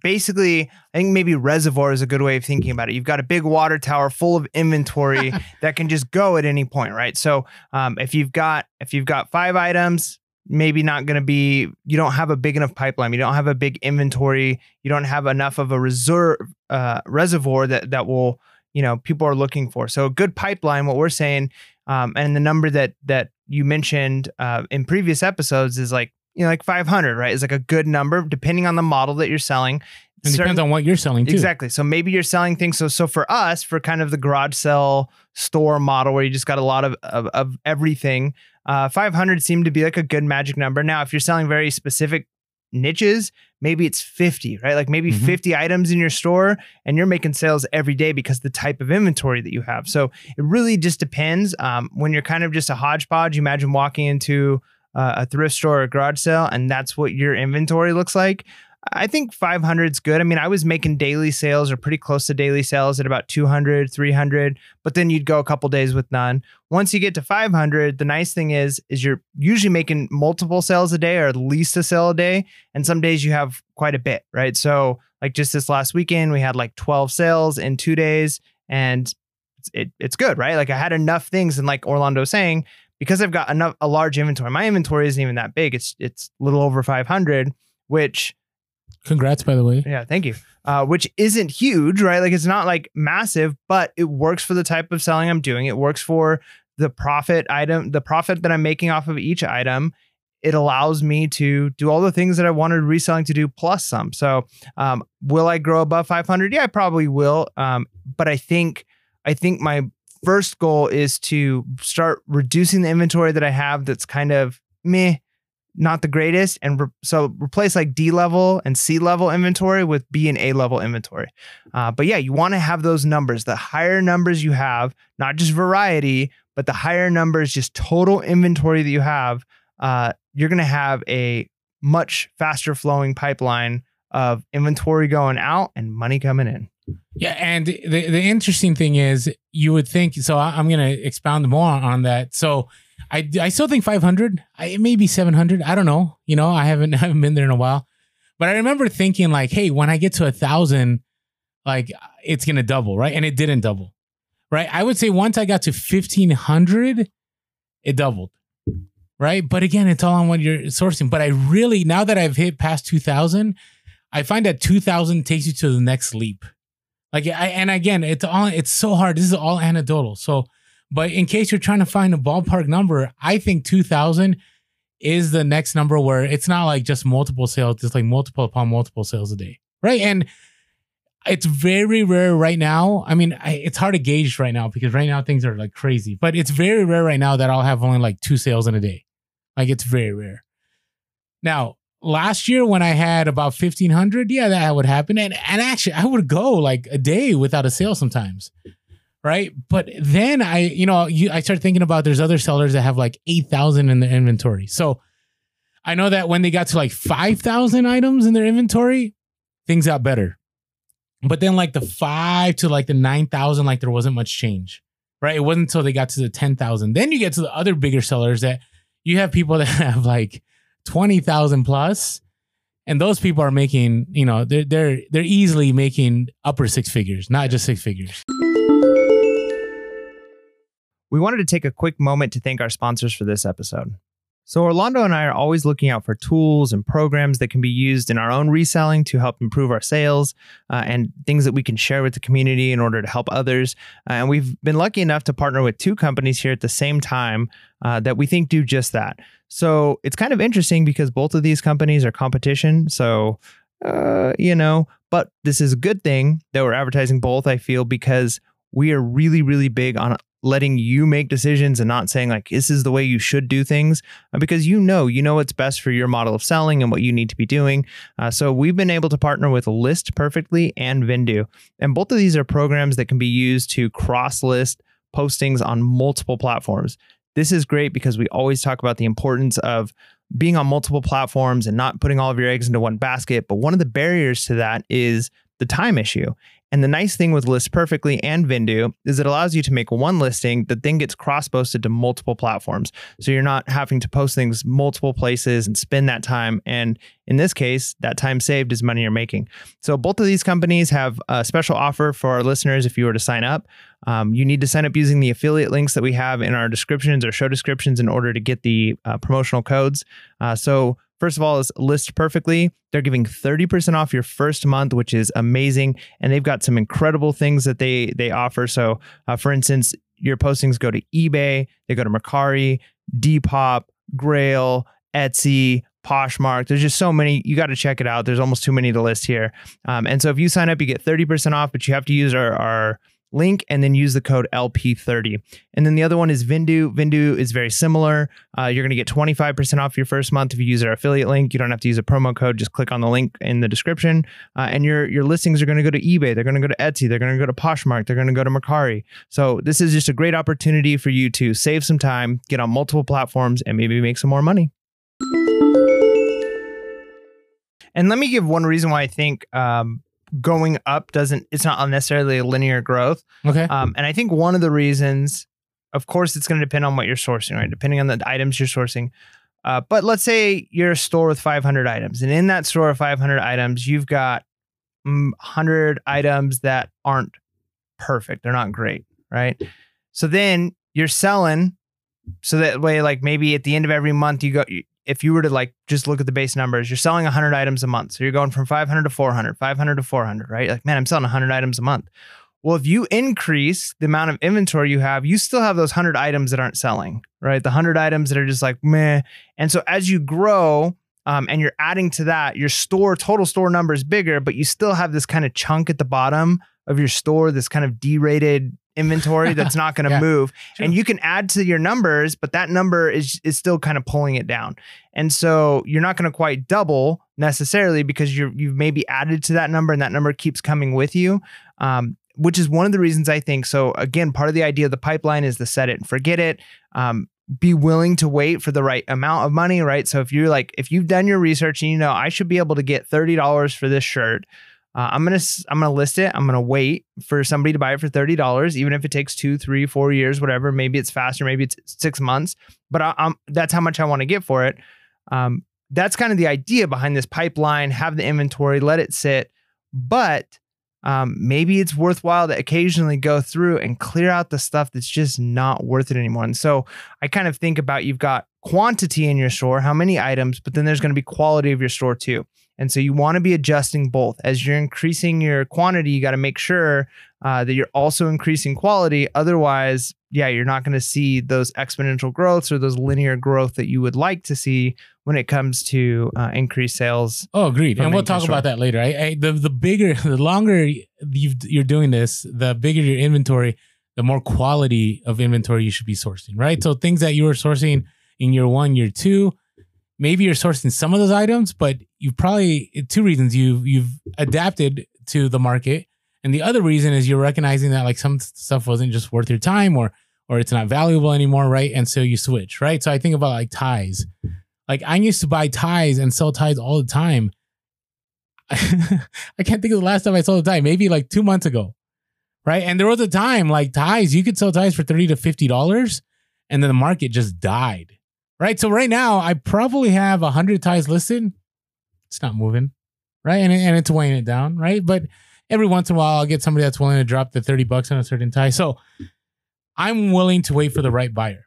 Speaker 1: basically I think maybe reservoir is a good way of thinking about it. You've got a big water tower full of inventory [LAUGHS] that can just go at any point, right? So um, if you've got if you've got five items, maybe not going to be you don't have a big enough pipeline, you don't have a big inventory, you don't have enough of a reserve uh, reservoir that that will you know people are looking for. So a good pipeline, what we're saying, um, and the number that that you mentioned uh, in previous episodes is like you know like 500, right? Is like a good number depending on the model that you're selling. Certain-
Speaker 2: depends on what you're selling too.
Speaker 1: Exactly. So maybe you're selling things. So so for us, for kind of the garage sale store model where you just got a lot of of, of everything, uh, 500 seemed to be like a good magic number. Now, if you're selling very specific niches, maybe it's 50, right? Like maybe
Speaker 2: Mhm.
Speaker 1: 50 items in your store, and you're making sales every day because the type of inventory that you have. So it really just depends. Um, when you're kind of just a hodgepodge, you imagine walking into uh, a thrift store or a garage sale, and that's what your inventory looks like. I think 500 is good. I mean, I was making daily sales or pretty close to daily sales at about 200, 300, but then you'd go a couple days with none. Once you get to 500, the nice thing is is you're usually making multiple sales a day or at least a sale a day, and some days you have quite a bit, right? So, like just this last weekend, we had like 12 sales in 2 days and it's, it, it's good, right? Like I had enough things and like Orlando saying, because I've got enough a large inventory. My inventory isn't even that big. It's it's a little over 500, which
Speaker 2: Congrats, by the way.
Speaker 1: yeah, thank you. Uh, which isn't huge, right? Like it's not like massive, but it works for the type of selling I'm doing. It works for the profit item, the profit that I'm making off of each item. It allows me to do all the things that I wanted reselling to do plus some. So, um, will I grow above 500? Yeah, I probably will. Um, but I think, I think my first goal is to start reducing the inventory that I have. That's kind of meh, not the greatest, and re- so replace like D level and C level inventory with B and A level inventory. Uh, but yeah, you want to have those numbers. The higher numbers you have, not just variety, but the higher numbers, just total inventory that you have, uh, you're going to have a much faster flowing pipeline of inventory going out and money coming in.
Speaker 2: Yeah, and the the interesting thing is, you would think. So I- I'm going to expound more on that. So I I still think 500. I, it may be 700. I don't know. You know, I haven't [LAUGHS] I haven't been there in a while. But I remember thinking like, hey, when I get to a thousand, like it's gonna double, right? And it didn't double, right? I would say once I got to 1500, it doubled, right? But again, it's all on what you're sourcing. But I really now that I've hit past 2000, I find that 2000 takes you to the next leap. Like I and again, it's all it's so hard. This is all anecdotal. So, but in case you're trying to find a ballpark number, I think 2000 is the next number where it's not like just multiple sales, it's like multiple upon multiple sales a day. Right? And it's very rare right now. I mean, I, it's hard to gauge right now because right now things are like crazy, but it's very rare right now that I'll have only like two sales in a day. Like it's very rare. Now, last year when I had about 1500, yeah, that would happen. And, and actually, I would go like a day without a sale sometimes. Right. But then I, you know, you, I started thinking about there's other sellers that have like 8,000 in their inventory. So I know that when they got to like 5,000 items in their inventory, things got better. But then like the five to like the 9,000, like there wasn't much change. right? It wasn't until they got to the 10,000. Then you get to the other bigger sellers that you have people [LAUGHS] that have like 20,000 plus and those people are making, you know, they're they're they're easily making upper six figures, not just six figures.
Speaker 1: We wanted to take a quick moment to thank our sponsors for this episode. So, Orlando and I are always looking out for tools and programs that can be used in our own reselling to help improve our sales uh, and things that we can share with the community in order to help others. Uh, and we've been lucky enough to partner with two companies here at the same time uh, that we think do just that. So, it's kind of interesting because both of these companies are competition. So, uh, you know, but this is a good thing that we're advertising both, I feel, because we are really, really big on letting you make decisions and not saying like this is the way you should do things uh, because you know you know what's best for your model of selling and what you need to be doing uh, so we've been able to partner with list perfectly and Vendoo and both of these are programs that can be used to cross list postings on multiple platforms this is great because we always talk about the importance of being on multiple platforms and not putting all of your eggs into one basket but one of the barriers to that is the time issue and the nice thing with List Perfectly and Vendoo is it allows you to make one listing that then gets cross posted to multiple platforms. So you're not having to post things multiple places and spend that time. And in this case, that time saved is money you're making. So both of these companies have a special offer for our listeners if you were to sign up. Um, you need to sign up using the affiliate links that we have in our descriptions or show descriptions in order to get the uh, promotional codes. Uh, so First of all, is list perfectly. They're giving 30% off your first month, which is amazing. And they've got some incredible things that they they offer. So, uh, for instance, your postings go to eBay, they go to Mercari, Depop, Grailed, Etsy, Poshmark. There's just so many. You got to check it out. There's almost too many to list here. Um, and so if you sign up, you get 30% off, but you have to use our, our link and then use the code LP30. And then the other one is Vendoo. Vendoo is very similar. Uh, you're going to get 25% off your first month if you use our affiliate link. You don't have to use a promo code. Just click on the link in the description. Uh, and your, your listings are going to go to eBay. They're going to go to Etsy. They're going to go to Poshmark. They're going to go to Mercari. So this is just a great opportunity for you to save some time, get on multiple platforms, and maybe make some more money. And let me give one reason why I think um, going up doesn't it's not necessarily a linear growth.
Speaker 2: Okay.
Speaker 1: Um, and I think one of the reasons, of course, it's going to depend on what you're sourcing, right? Depending on the items you're sourcing. Uh, but let's say you're a store with 500 items, and in that store of 500 items, you've got 100 mm, items that aren't perfect. They're not great, right? So then you're selling so that way like maybe at the end of every month you go if you were to like just look at the base numbers, you're selling 100 items a month. So you're going from 500 to 400, 500 to 400, right? Like, man, I'm selling 100 items a month. Well, if you increase the amount of inventory you have, you still have those 100 items that aren't selling, right? The 100 items that are just like, meh. And so as you grow, um, and you're adding to that, your store total store number is bigger, but you still have this kind of chunk at the bottom of your store, this kind of derated inventory that's not going [LAUGHS] to yeah, move. True. and you can add to your numbers but that number is is still kind of pulling it down. And so you're not going to quite double necessarily because you're you've maybe added to that number and that number keeps coming with you um, which is one of the reasons I think so again part of the idea of the pipeline is to set it and forget it um, be willing to wait for the right amount of money right? So if you're like if you've done your research and you know I should be able to get $30 for this shirt uh, I'm gonna I'm gonna list it. I'm gonna wait for somebody to buy it for thirty dollars, even if it takes two, three, four years, whatever. Maybe it's faster, maybe it's six months, but I, am that's how much I want to get for it. Um, that's kind of the idea behind this pipeline. Have the inventory, let it sit, but um, maybe it's worthwhile to occasionally go through and clear out the stuff that's just not worth it anymore. And so I kind of think about you've got quantity in your store, how many items, but then there's going to be quality of your store too. And so you want to be adjusting both. As you're increasing your quantity, you got to make sure uh, that you're also increasing quality. Otherwise, yeah, you're not going to see those exponential growths or those linear growth that you would like to see when it comes to uh, increased sales.
Speaker 2: Oh, agreed. And we'll talk about that later. I, I, the the bigger, [LAUGHS] the longer you are doing this, the bigger your inventory, the more quality of inventory you should be sourcing. Right. So things that you were sourcing in year one, year two, maybe you're sourcing some of those items, but you probably two reasons you you've adapted to the market, and the other reason is you're recognizing that like some stuff wasn't just worth your time or or it's not valuable anymore, right? And so you switch, right? So I think about like ties. Like I used to buy ties and sell ties all the time. [LAUGHS] I can't think of the last time I sold a tie. Maybe like two months ago. right? And there was a time like ties, you could sell ties for 30 to $50 and then the market just died, right? So right now, I probably have a 100 ties listed. It's not moving, right? And, and it's weighing it down, right? But every once in a while, I'll get somebody that's willing to drop the 30 bucks on a certain tie. So I'm willing to wait for the right buyer,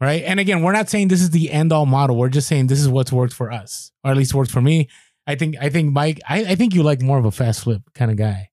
Speaker 2: right? And again, we're not saying this is the end all model. We're just saying this is what's worked for us, or at least worked for me. I think, I think, Mike, I, I think you like more of a fast flip kind of guy.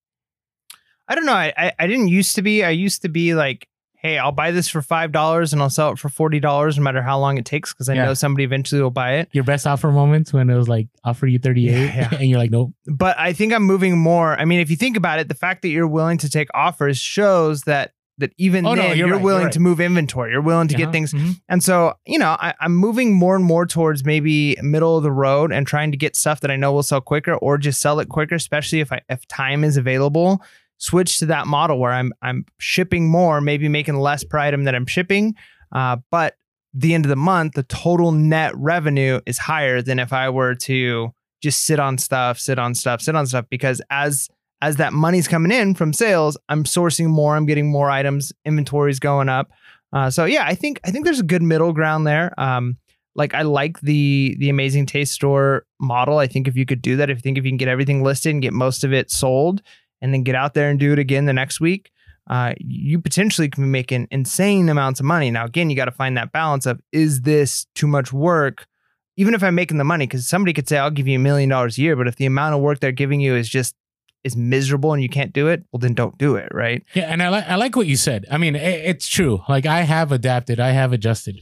Speaker 1: I don't know. I, I, I didn't used to be. I used to be like, hey, I'll buy this for five dollars and I'll sell it for forty dollars, no matter how long it takes, because I
Speaker 2: Yeah.
Speaker 1: know somebody eventually will buy it.
Speaker 2: Your best offer moments when it was like offer you 38
Speaker 1: Yeah, [LAUGHS] yeah.
Speaker 2: and you're like, nope.
Speaker 1: But I think I'm moving more. I mean, if you think about it, the fact that you're willing to take offers shows that that even
Speaker 2: Oh, no,
Speaker 1: then
Speaker 2: you're
Speaker 1: you're,
Speaker 2: right, you're
Speaker 1: willing
Speaker 2: right.
Speaker 1: to move inventory. You're willing to
Speaker 2: Uh-huh.
Speaker 1: get things.
Speaker 2: Mhm.
Speaker 1: And so, you know, I, I'm moving more and more towards maybe middle of the road and trying to get stuff that I know will sell quicker or just sell it quicker, especially if I if time is available. Switch to that model where I'm I'm shipping more, maybe making less per item that I'm shipping. Uh, but the end of the month, the total net revenue is higher than if I were to just sit on stuff, sit on stuff, sit on stuff. Because as as that money's coming in from sales, I'm sourcing more, I'm getting more items, inventory's going up. Uh, so yeah, I think I think there's a good middle ground there. Um, like I like the the amazing taste store model. I think if you could do that, if you think if you can get everything listed and get most of it sold, and then get out there and do it again the next week, uh, you potentially can be making insane amounts of money. Now again, you got to find that balance of is this too much work? Even if I'm making the money, because somebody could say I'll give you a million dollars a year, but if the amount of work they're giving you is just is miserable and you can't do it, well then don't do it, right?
Speaker 2: Yeah, and I like I like what you said. I mean, i it's true. Like I have adapted, I have adjusted,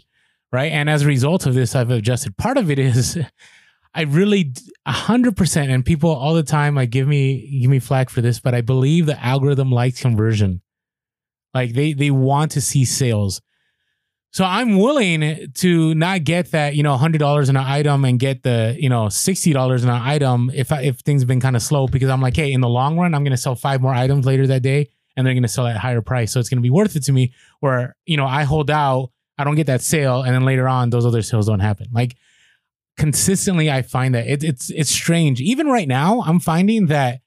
Speaker 2: right? And as a result of this, I've adjusted. Part of it is [LAUGHS] I really hundred percent, and people all the time like give me give me flack for this, but I believe the algorithm likes conversion. Like they they want to see sales. So I'm willing to not get that, you know, hundred dollars in an item and get the, you know, sixty dollars in an item if I, if things have been kind of slow because I'm like, hey, in the long run, I'm to sell five more items later that day, and they're to sell at higher price, so it's to be worth it to me. Where you know I hold out, I don't get that sale, and then later on those other sales don't happen. Like consistently, I find that it, it's it's strange. Even right now, I'm finding that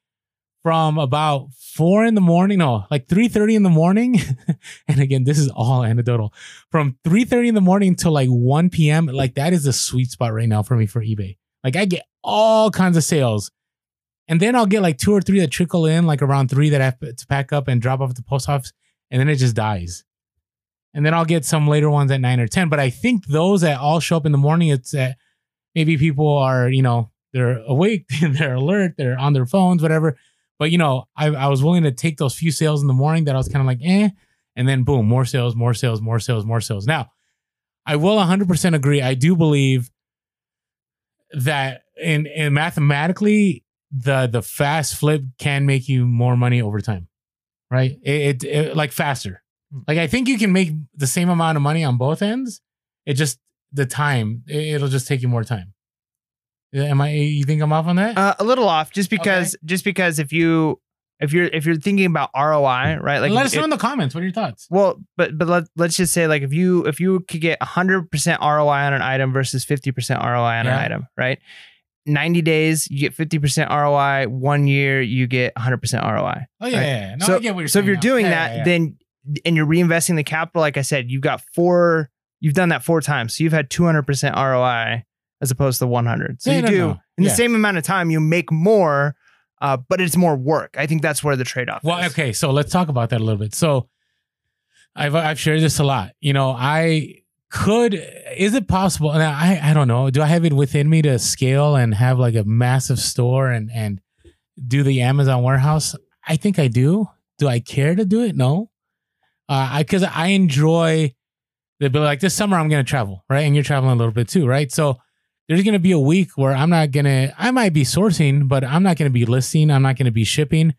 Speaker 2: from about four in the morning, no, like three thirty in the morning, [LAUGHS] and again, this is all anecdotal. From three thirty in the morning till like one p.m., like that is a sweet spot right now for me for eBay. Like I get all kinds of sales. And then I'll get like two or three that trickle in, like around three that I have to pack up and drop off at the post office, and then it just dies. And then I'll get some later ones at nine or ten. But I think those that all show up in the morning, it's that maybe people are, you know, they're awake, [LAUGHS] they're alert, they're on their phones, whatever. But you know, I, I was willing to take those few sales in the morning that I was kind of like, eh, and then boom, more sales, more sales, more sales, more sales. Now, I will 100% agree. I do believe that in, in mathematically, the the fast flip can make you more money over time, right? It, it, it like faster. Like I think you can make the same amount of money on both ends. It just the time. It, it'll just take you more time. Am I? You think I'm off on that?
Speaker 1: Uh, a little off, just because just because if you if you're if you're thinking about ROI, right? Like
Speaker 2: Let us
Speaker 1: it-
Speaker 2: know in the comments. What are your thoughts?
Speaker 1: Well, but but let let's just say like if you if you could get 100% ROI on an item versus 50% ROI on
Speaker 2: Yeah.
Speaker 1: an item, right? 90 days you get 50% ROI, 1 year you get 100% ROI.
Speaker 2: Oh yeah,
Speaker 1: Right.
Speaker 2: yeah. No,
Speaker 1: so
Speaker 2: I get what you're
Speaker 1: so if you're
Speaker 2: now.
Speaker 1: doing
Speaker 2: Yeah,
Speaker 1: that
Speaker 2: yeah.
Speaker 1: then and you're reinvesting the capital like I said, you've got four you've done that four times. So you've had 200% ROI as opposed to 100. So
Speaker 2: Yeah,
Speaker 1: you
Speaker 2: no,
Speaker 1: do
Speaker 2: no.
Speaker 1: in
Speaker 2: Yeah.
Speaker 1: the same amount of time you make more uh, but it's more work. I think that's where the trade-off
Speaker 2: Well,
Speaker 1: is.
Speaker 2: okay, so let's talk about that a little bit. So I've I've shared this a lot. You know, I could is it possible? And I I don't know. Do I have it within me to scale and have like a massive store and and do the Amazon warehouse? I think I do. Do I care to do it? No. Uh, I because I enjoy the be Like this summer, I'm gonna travel, right? And you're traveling a little bit too, right? So there's gonna be a week where I'm not gonna. I might be sourcing, but I'm not gonna be listing. I'm not gonna be shipping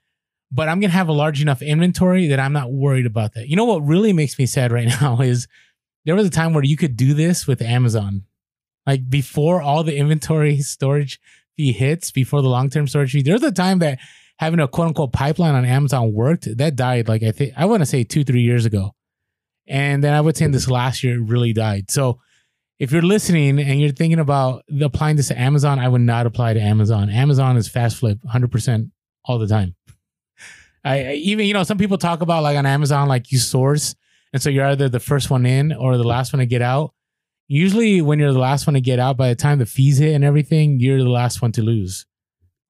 Speaker 2: but I'm gonna have a large enough inventory that I'm not worried about that. You know what really makes me sad right [LAUGHS] now is there was a time where you could do this with Amazon, like before all the inventory [LAUGHS] storage fee hits, before the long term storage fee. There was a time that having a quote unquote pipeline on Amazon worked. That died like I think I want to say two three years ago, and then I would say in this last year it really died. So. If you're listening and you're thinking about applying this to Amazon, I would not apply to Amazon. Amazon is fast flip 100% all the time. I, I even you know some people talk about like on Amazon like you source, and so you're either the first one in or the last one to get out. Usually, when you're the last one to get out, by the time the fees hit and everything, you're the last one to lose.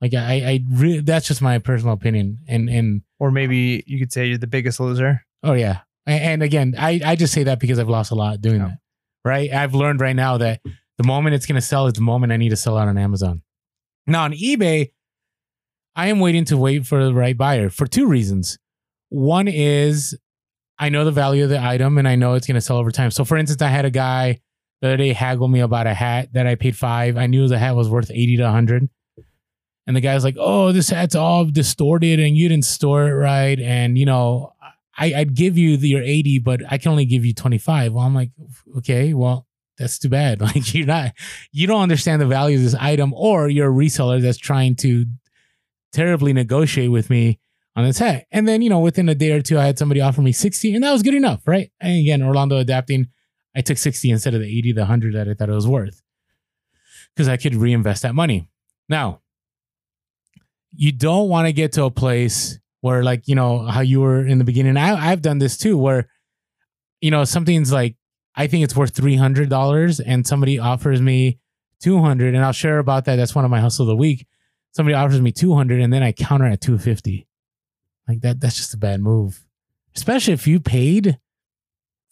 Speaker 2: Like I, I really, that's just my personal opinion. And and
Speaker 1: Or maybe you could say you're the biggest loser.
Speaker 2: oh yeah, and, again, I I just say that because I've lost a lot doing
Speaker 1: Yeah.
Speaker 2: that. Right, I've learned right now that the moment it's gonna sell is the moment I need to sell out on Amazon. Now on eBay, I am waiting to wait for the right buyer for two reasons. One is I know the value of the item and I know it's going to sell over time. So, for instance, I had a guy the other day haggle me about a hat that I paid five. I knew the hat was worth 80 to 100. And the guy's like, oh, this hat's all distorted and you didn't store it right. And, you know, I, I'd give you the, your 80, but I can only give you 25. Well, I'm like, okay, well, that's too bad. [LAUGHS] Like, you're not, you don't understand the value of this item, or you're a reseller that's trying to terribly negotiate with me on this hat. And then, you know, within a day or two, I had somebody offer me 60, and that was good enough, right? And again, Orlando adapting, I took 60 instead of the 80, the 100 that I thought it was worth because I could reinvest that money. Now, you don't want to get to a place where, like, you know, how you were in the beginning. I, I've done this too, where, you know, something's like, I think it's worth $300 and somebody offers me 200 and I'll share about that. That's one of my hustle of the week. Somebody offers me 200 and then I counter at 250. Like that, that's just a bad move. Especially if you paid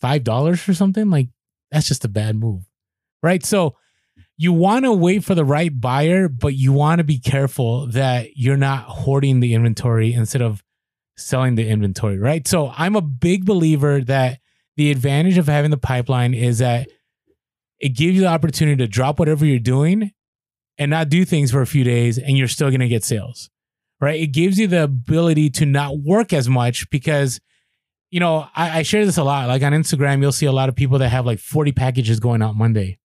Speaker 2: $5 for something, like that's just a bad move. Right? So you want to wait for the right buyer, but you want to be careful that you're not hoarding the inventory instead of selling the inventory, right? So I'm a big believer that the advantage of having the pipeline is that it gives you the opportunity to drop whatever you're doing and not do things for a few days and you're still going to get sales right? It gives you the ability to not work as much because you know I, I share this a lot. Like on instagram you'll see a lot of people that have like 40 packages going out monday.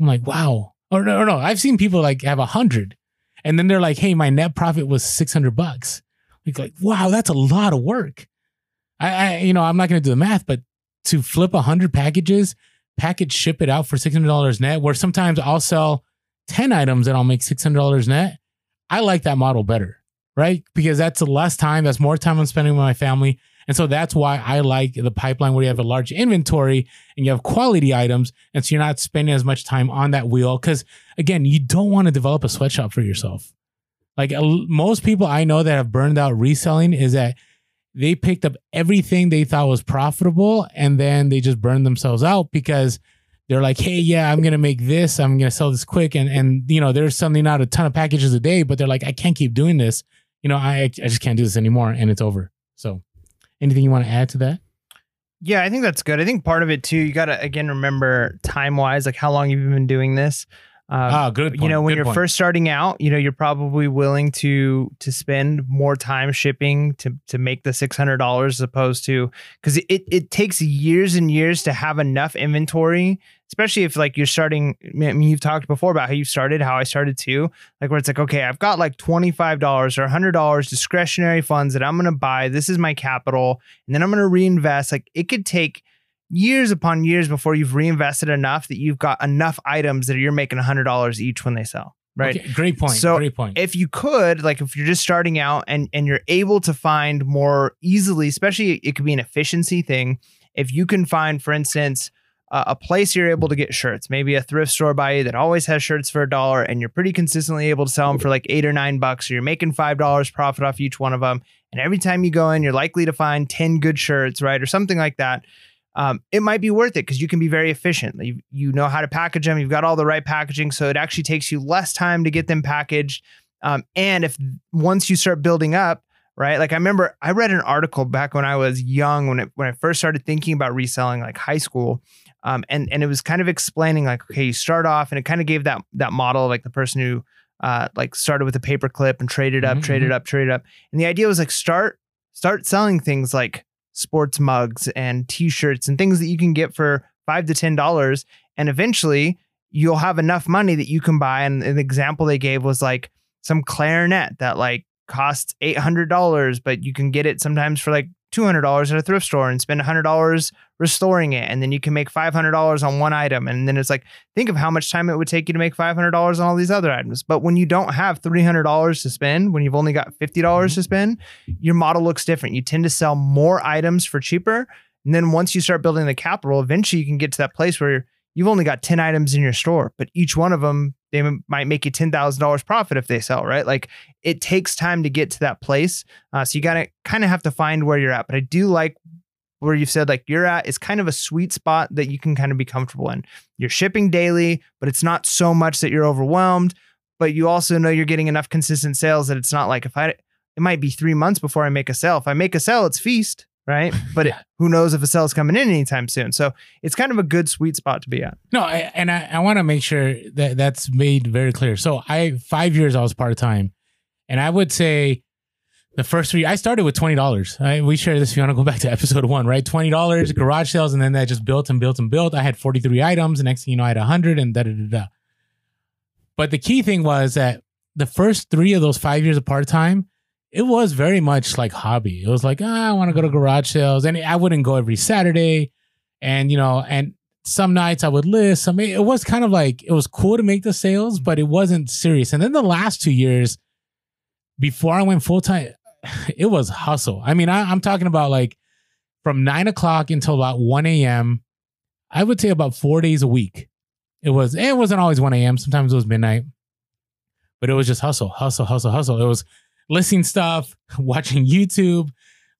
Speaker 2: I'm like wow or no, or no i've seen people like have a hundred and then they're like hey my net profit was 600 bucks. Like like wow that's a lot of work. I, I you know i'm not going to do the math but to flip a 100 packages package ship it out for $600 net where sometimes i'll sell 10 items and i'll make $600 net i like that model better right? Because that's less time that's more time i'm spending with my family and so that's why i like the pipeline where you have a large inventory and you have quality items and so you're not spending as much time on that wheel because again you don't want to develop a sweatshop for yourself like most people i know that have burned out reselling is that they picked up everything they thought was profitable and then they just burned themselves out because they're like, hey, yeah, I'm gonna make this, I'm gonna sell this quick, and and you know they're sending out a ton of packages a day, but they're like, I can't keep doing this, you know, I I just can't do this anymore, and it's over. So, anything you want to add to that?
Speaker 1: Yeah, I think that's good. I think part of it too, you got to again remember time wise, like how long you've been doing this. Um,
Speaker 2: Ah, good.
Speaker 1: you know, when
Speaker 2: good
Speaker 1: you're
Speaker 2: point.
Speaker 1: first starting out, you know, you're probably willing to to spend more time shipping to to make the six hundred dollars as opposed to because it it takes years and years to have enough inventory, especially if like you're starting. I mean, you've talked before about how you started, how I started too, like where it's like, okay, I've got like twenty five dollars or hundred dollars discretionary funds that I'm gonna buy. This is my capital, and then I'm gonna reinvest. Like it could take years upon years before you've reinvested enough that you've got enough items that you're making $100 each when they sell right
Speaker 2: Okay, great point.
Speaker 1: So,
Speaker 2: great point.
Speaker 1: if you could like if you're just starting out and and you're able to find more easily especially it could be an efficiency thing if you can find for instance uh, a place you're able to get shirts maybe a thrift store by you that always has shirts for a dollar and you're pretty consistently able to sell them for like eight or nine bucks so you're making five dollars profit off each one of them and every time you go in you're likely to find 10 good shirts right or something like that um, it might be worth it because you can be very efficient. You, you know how to package them. You've got all the right packaging, so it actually takes you less time to get them packaged. Um, and if once you start building up, right? Like I remember I read an article back when I was young, when it, when I first started thinking about reselling, like high school, um, and and it was kind of explaining like, okay, you start off, and it kind of gave that that model, like the person who uh, like started with a paper clip and traded up,
Speaker 2: Mhm,
Speaker 1: traded up, traded up, and the idea was like start start selling things like sports mugs and t-shirts and things that you can get for five to ten dollars. And eventually you'll have enough money that you can buy. And an example they gave was like some clarinet that like costs eight hundred dollars but you can get it sometimes for like $200 at a thrift store and spend $100 restoring it. And then you can make $500 on one item. And then it's like, think of how much time it would take you to make $500 on all these other items. But when you don't have $300 to spend, when you've only got $50 mm-hmm. to spend, your model looks different. You tend to sell more items for cheaper. And then once you start building the capital, eventually you can get to that place where you've only got 10 items in your store, but each one of them, they might make you $10,000 profit if they sell, right? Like it takes time to get to that place. Uh, so you got to kind of have to find where you're at. But I do like where you said like you're at is kind of a sweet spot that you can kind of be comfortable in. You're shipping daily, but it's not so much that you're overwhelmed. But you also know you're getting enough consistent sales that it's not like if I, it might be three months before I make a sale. If I make a sale, it's feast, right? But it, who knows if a sale is coming in anytime soon. So it's kind of a good sweet spot to be at.
Speaker 2: No, I, and I, I want to make sure that that's made very clear. So I five years I was part time, and I would say the first three I started with twenty dollars. We shared this if you want to go back to [LAUGHS] episode one, right? Twenty dollars garage sales, and then that just built and built and built. I had forty three items. The next thing you know, I had a hundred and da da da da. But the key thing was that the first three of those five years of part time, it was very much like hobby. It was like, ah, I want to go to garage sales, and I wouldn't go every Saturday, and you know, and some nights I would list. Mean, it was kind of like it was cool to make the sales, but it wasn't serious. And then the last two years, before I went full time, [SIGHS] it was hustle. I mean, I, I'm talking about like from nine o'clock until about one a.m. I would say about four days a week. It was. It wasn't always one a.m. Sometimes it was midnight, but it was just hustle, hustle, hustle, hustle. It was listing stuff, [LAUGHS] watching YouTube,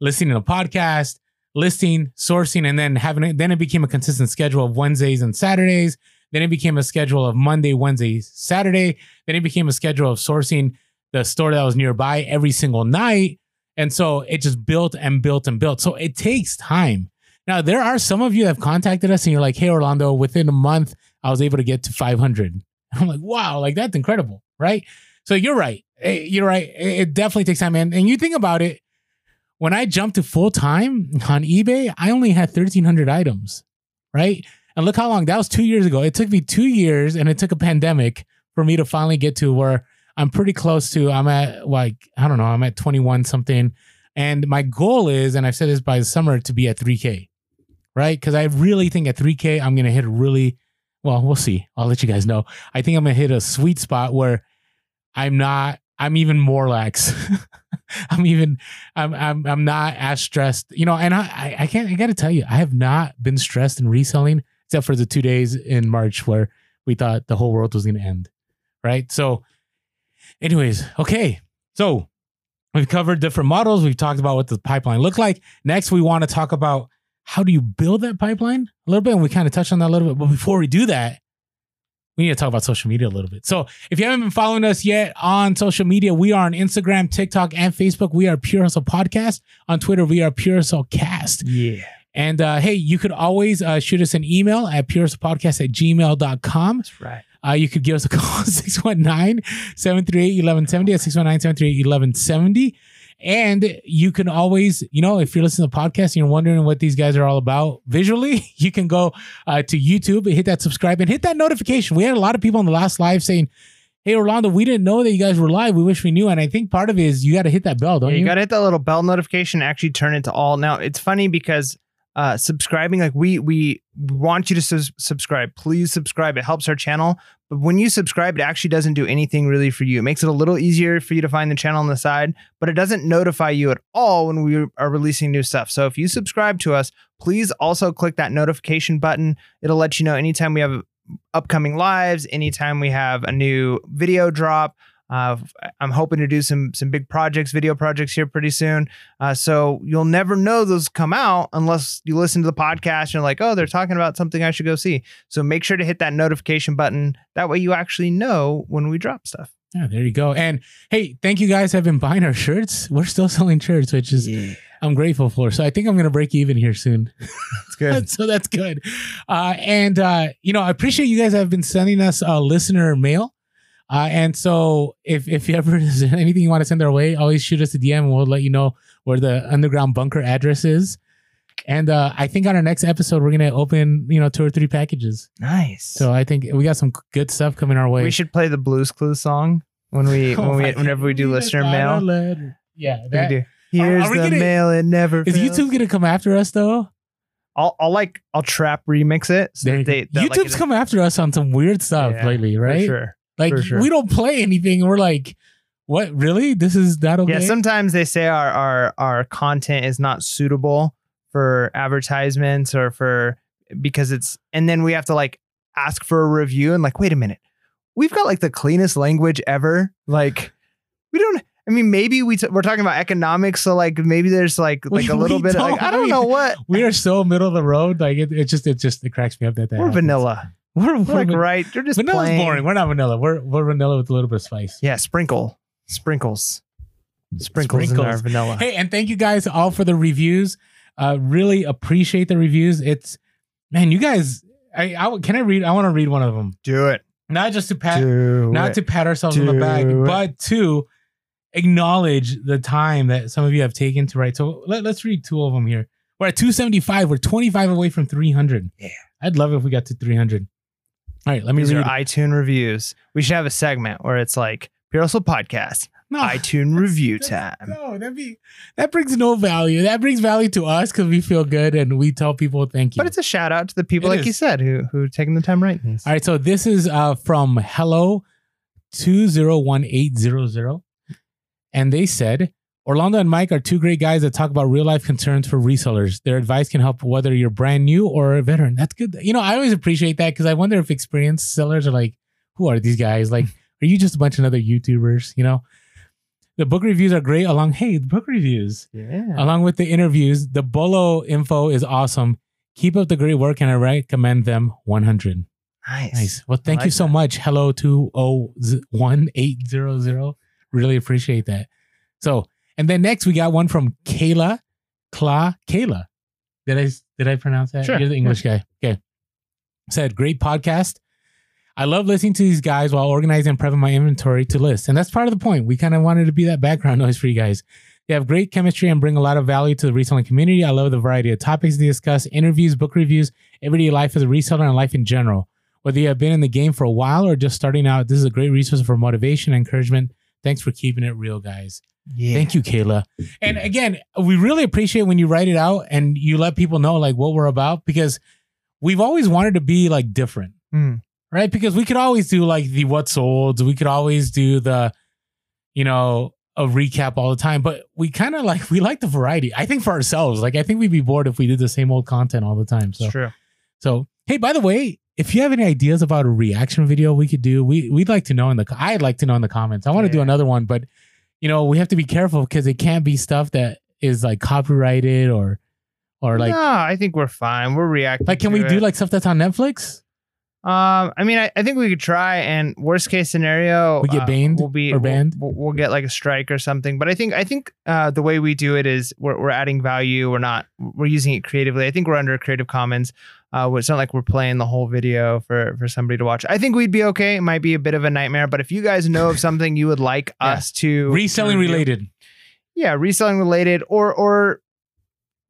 Speaker 2: listening to podcast, listing, sourcing, and then having it. Then it became a consistent schedule of Wednesdays and Saturdays. Then it became a schedule of Monday, Wednesday, Saturday. Then it became a schedule of sourcing the store that was nearby every single night. And so it just built and built and built. So it takes time. Now, there are some of you that have contacted us and you're like, hey, Orlando, within a month, I was able to get to 500. [LAUGHS] I'm like, wow, like that's incredible, right? So you're right. Eh, You're right. It it definitely takes time. And, and you think about it, when I jumped to full time on eBay, I only had 1,300 items, right? And look how long that was two years ago. It took me two years and it took a pandemic for me to finally get to where I'm pretty close to, I'm at like, I don't know, I'm at 21 something. And my goal is, and I've said this by the summer, to be at 3K, right? Because I really think at 3K, I'm going to hit a really, well, we'll see. I'll let you guys know. I think I'm going to hit a sweet spot where I'm not, I'm even more lax. [LAUGHS] I'm even, I'm, I'm, I'm not as stressed, you know, and I, I, can't, I got to tell you, I have not been stressed in reselling except for the two days in March where we thought the whole world was to end. Right. So, anyways, okay. So, we've covered different models. We've talked about what the pipeline looked like. Next, we want to talk about how do you build that pipeline a little bit. And we kind of touched on that a little bit. But before we do that, we need to talk about social media a little bit. So if you haven't been following us yet on social media, we are on Instagram, TikTok, and Facebook. We are Pure Hustle Podcast. On Twitter, we are Pure Hustle Cast.
Speaker 1: Yeah.
Speaker 2: And uh, hey, you could always uh, shoot us an email at purehustlepodcast at gmail.com.
Speaker 1: That's right.
Speaker 2: Uh, you could give us a call 619 738 [LAUGHS] 1170 at 619 738 1170. And you can always, you know, if you're listening to the podcast and you're wondering what these guys are all about visually, [LAUGHS] you can go uh, to YouTube and hit that subscribe and hit that notification. We had a lot of people on the last live saying, Hey, Orlando, we didn't know that you guys were live. We wish we knew. And I think part of it is you got to hit that bell, don't
Speaker 1: Yeah,
Speaker 2: you?
Speaker 1: you got to hit that little bell notification. Actually, turn it to all. Now it's funny because uh, subscribing, like we we want you to sus- subscribe. Please subscribe. It helps our channel. But when you subscribe, it actually doesn't do anything really for you. It makes it a little easier for you to find the channel on the side, but it doesn't notify you at all when we are releasing new stuff. So if you subscribe to us, please also click that notification button. It'll let you know anytime we have upcoming lives, anytime we have a new video drop. Uh, I'm hoping to do some some big projects, video projects here pretty soon. Uh, so you'll never know those come out unless you listen to the podcast and you're like, oh, they're talking about something I should go see. So make sure to hit that notification button. That way you actually know when we drop stuff.
Speaker 2: Yeah, there you go. And hey, thank you guys have been buying our shirts. We're still selling shirts, which is
Speaker 1: Yeah,
Speaker 2: I'm grateful for. So I think I'm gonna break even here soon.
Speaker 1: it's good. [LAUGHS]
Speaker 2: so that's good. Uh, and uh, you know, I appreciate you guys have been sending us uh, listener mail. Uh, and so if if you ever [LAUGHS] anything you want to send our way, always shoot us a DM and we'll let you know where the underground bunker address is. And uh, I think on our next episode we're gonna open you know two or three packages.
Speaker 1: nice.
Speaker 2: So I think we got some good stuff coming our way.
Speaker 1: we should play the Blues Clues song when we
Speaker 2: Oh [LAUGHS]
Speaker 1: when we whenever we do listener mail.
Speaker 2: Letter. Yeah,
Speaker 1: We do. Here's the
Speaker 2: gonna-
Speaker 1: mail. It never.
Speaker 2: Is
Speaker 1: fails.
Speaker 2: YouTube gonna come after us though?
Speaker 1: I'll, I'll like I'll trap remix it. So they, that, like,
Speaker 2: YouTube's
Speaker 1: it-
Speaker 2: come after us on some weird stuff
Speaker 1: Yeah,
Speaker 2: lately,
Speaker 1: for
Speaker 2: right?
Speaker 1: sure.
Speaker 2: Like
Speaker 1: sure.
Speaker 2: we don't play anything. We're like, what? Really? This is that okay?
Speaker 1: Yeah, sometimes they say our our our content is not suitable for advertisements or for because it's and then we have to like ask for a review and like wait a minute. We've got like the cleanest language ever. Like we don't I mean maybe we t- we're talking about economics so like maybe there's like
Speaker 2: We-
Speaker 1: like a little [LAUGHS] bit of, like. I don't know what.
Speaker 2: we are so middle of the road. Like it, it just it just it cracks me up that that
Speaker 1: We're
Speaker 2: happens.
Speaker 1: vanilla. [LAUGHS]
Speaker 2: We're,
Speaker 1: We're like right. They're just
Speaker 2: Vanilla's
Speaker 1: plain.
Speaker 2: boring. We're not vanilla. We're we're vanilla with a little bit of spice.
Speaker 1: Yeah, sprinkle. Sprinkles. Sprinkles, in our vanilla.
Speaker 2: Hey, and thank you guys all for the reviews. Uh, really appreciate the reviews. It's man, you guys. I, I can I read? I want to read one of them.
Speaker 1: Do it.
Speaker 2: Not just to pat,
Speaker 1: Do
Speaker 2: not
Speaker 1: it.
Speaker 2: to pat ourselves on the back,
Speaker 1: it.
Speaker 2: but to acknowledge the time that some of you have taken to write. So let, us read two of them here. We're at 275. We're 25 away from 300.
Speaker 1: Yeah.
Speaker 2: I'd love it if we got to 300. All right, let me
Speaker 1: These are
Speaker 2: read.
Speaker 1: iTunes reviews. We should have a segment where it's like Pure Hustle Podcast,
Speaker 2: No,
Speaker 1: iTunes review time.
Speaker 2: No, that be that brings no value. That brings value to us because we feel good and we tell people thank you.
Speaker 1: But it's a shout out to the people,
Speaker 2: It
Speaker 1: like you
Speaker 2: is.
Speaker 1: said, who who taking the time writing these.
Speaker 2: All right, so this is uh, from Hello two zero one eight zero zero, and they said Orlando and Mike are two great guys that talk about real life concerns for resellers. Their advice can help whether you're brand new or a veteran. That's good. You know, I always appreciate that because I wonder if experienced sellers are like, who are these guys? Like, [LAUGHS] are you just a bunch of other YouTubers? You know. The book reviews are great along hey, the book reviews
Speaker 1: Yeah.
Speaker 2: along with the interviews. The Bolo info is awesome. Keep up the great work and I recommend them 100.
Speaker 1: Nice.
Speaker 2: Nice. Well, thank you so
Speaker 1: that.
Speaker 2: much. Hello to 01800. Really appreciate that. So, and then next we got one from Kayla. Kla Kayla. Did I did I pronounce that?
Speaker 1: Sure.
Speaker 2: You're the English guy. Okay. Said great podcast. I love listening to these guys while organizing and prepping my inventory to list. And that's part of the point. We kind of wanted to be that background [LAUGHS] noise for you guys. They have great chemistry and bring a lot of value to the reselling community. I love the variety of topics they discuss, interviews, book reviews, everyday life as a reseller and life in general. Whether you have been in the game for a while or just starting out, this is a great resource for motivation and encouragement. Thanks for keeping it real, guys.
Speaker 1: Yeah.
Speaker 2: Thank you, Kayla. And again, we really appreciate when you write it out and you let people know like what we're about because we've always wanted to be like different,
Speaker 1: Mm.
Speaker 2: right? Because we could always do like the what's sold, we could always do the, you know, a recap all the time, but we kind of like [LAUGHS] we like the variety. I think for ourselves, like I think we'd be bored if we did the same old content all the time. So
Speaker 1: It's true.
Speaker 2: so, hey, by the way, if you have any ideas about a reaction video we could do, we we'd like to know in the. I'd like to know in the comments. I want to do another one, but you know we have to be careful because it can't be stuff that is like copyrighted or or like
Speaker 1: no, I think we're fine. We're reacting.
Speaker 2: like can we do like stuff that's on Netflix?
Speaker 1: Um, I mean, I, I think we could try. And worst case scenario,
Speaker 2: We get
Speaker 1: uh,
Speaker 2: banned
Speaker 1: We'll be
Speaker 2: or banned?
Speaker 1: We'll, we'll get like a strike or something. But I think I think uh, the way we do it is we're we're adding value. We're not we're using it creatively. I think we're under Creative Commons. Uh, it's not like we're playing the whole video for for somebody to watch. I think we'd be okay. It might be a bit of a nightmare, but if you guys know of something you would like [LAUGHS]
Speaker 2: Yeah.
Speaker 1: us to
Speaker 2: Reselling
Speaker 1: review-
Speaker 2: related.
Speaker 1: yeah reselling related or or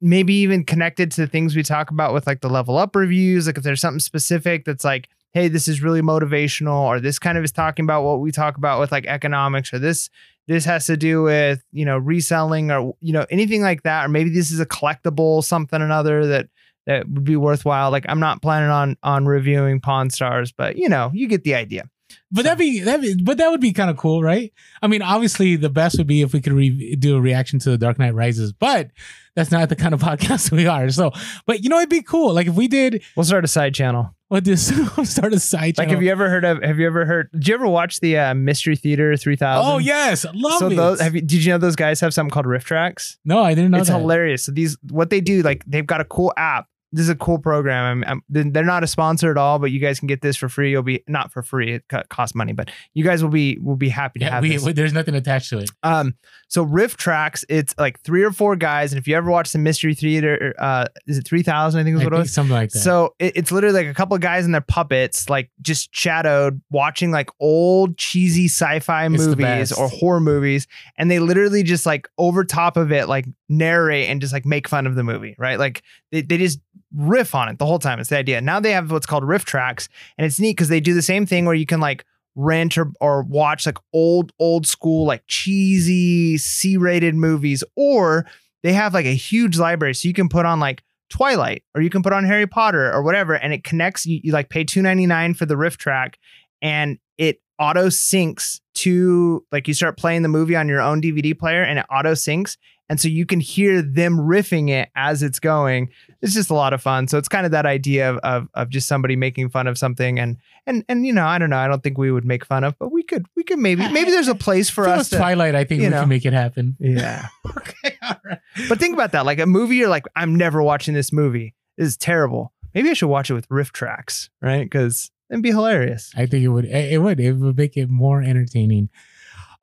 Speaker 1: maybe even connected to the things we talk about with like the level up reviews like if there's something specific that's like hey this is really motivational or this kind of is talking about what we talk about with like economics or this this has to do with you know reselling or you know anything like that or maybe this is a collectible something or another that that would be worthwhile like i'm not planning on on reviewing pawn stars but you know you get the idea
Speaker 2: But that'd be that. be, But that would be kind of cool, right? I mean, obviously, the best would be if we could re- do a reaction to the Dark Knight Rises, but that's not the kind of [LAUGHS] podcast we are. So, but you know, it'd be cool. Like if we did
Speaker 1: we'll start a side channel
Speaker 2: what this [LAUGHS] start a side channel.
Speaker 1: Like, have you ever heard of? Have you ever heard? Did you ever watch the uh, Mystery Theater three thousand?
Speaker 2: Oh yes, love
Speaker 1: So
Speaker 2: it.
Speaker 1: those have you? Did you know those guys have something called RiffTrax?
Speaker 2: no, I didn't know
Speaker 1: it's
Speaker 2: that.
Speaker 1: hilarious. So these, what they do, like they've got a cool app. This is a cool program. I'm, I'm- they're not a sponsor at all, but you guys can get this for free. You'll be not for free; it co- costs money, but you guys will be will be happy to
Speaker 2: Yeah,
Speaker 1: have
Speaker 2: we,
Speaker 1: this.
Speaker 2: we- there's nothing attached to it.
Speaker 1: Um, so RiffTrax, it's like three or four guys, and if you ever watch the Mystery Theater, uh, is it three thousand? I think is what it was.
Speaker 2: something like that.
Speaker 1: So it, it's literally like a couple of guys and their puppets, like just shadowed watching like old cheesy sci-fi
Speaker 2: It's
Speaker 1: movies or horror movies, and they literally just like over top of it, like narrate and just like make fun of the movie, right? Like they, they just riff on it the whole time. It's the idea. Now they have what's called RiffTrax, and it's neat because they do the same thing where you can like rent or, or watch like old old school like cheesy c-rated movies or they have like a huge library so you can put on like twilight or you can put on harry potter or whatever and it connects you, you like pay 299 for the riff track and it auto syncs to like you start playing the movie on your own dvd player and it auto syncs and so you can hear them riffing it as it's going it's just a lot of fun so it's kind of that idea of, of, of just somebody making fun of something and and and you know i don't know i don't think we would make fun of but we could we could maybe maybe there's a place for us to,
Speaker 2: Twilight, I think we
Speaker 1: know.
Speaker 2: can make it happen. [LAUGHS]
Speaker 1: yeah [LAUGHS]
Speaker 2: okay, all right.
Speaker 1: but think about that like a movie you're like i'm never watching this movie this is terrible maybe i should watch it with RiffTrax right because it'd be hilarious
Speaker 2: I think it would. It would. It would make it more entertaining.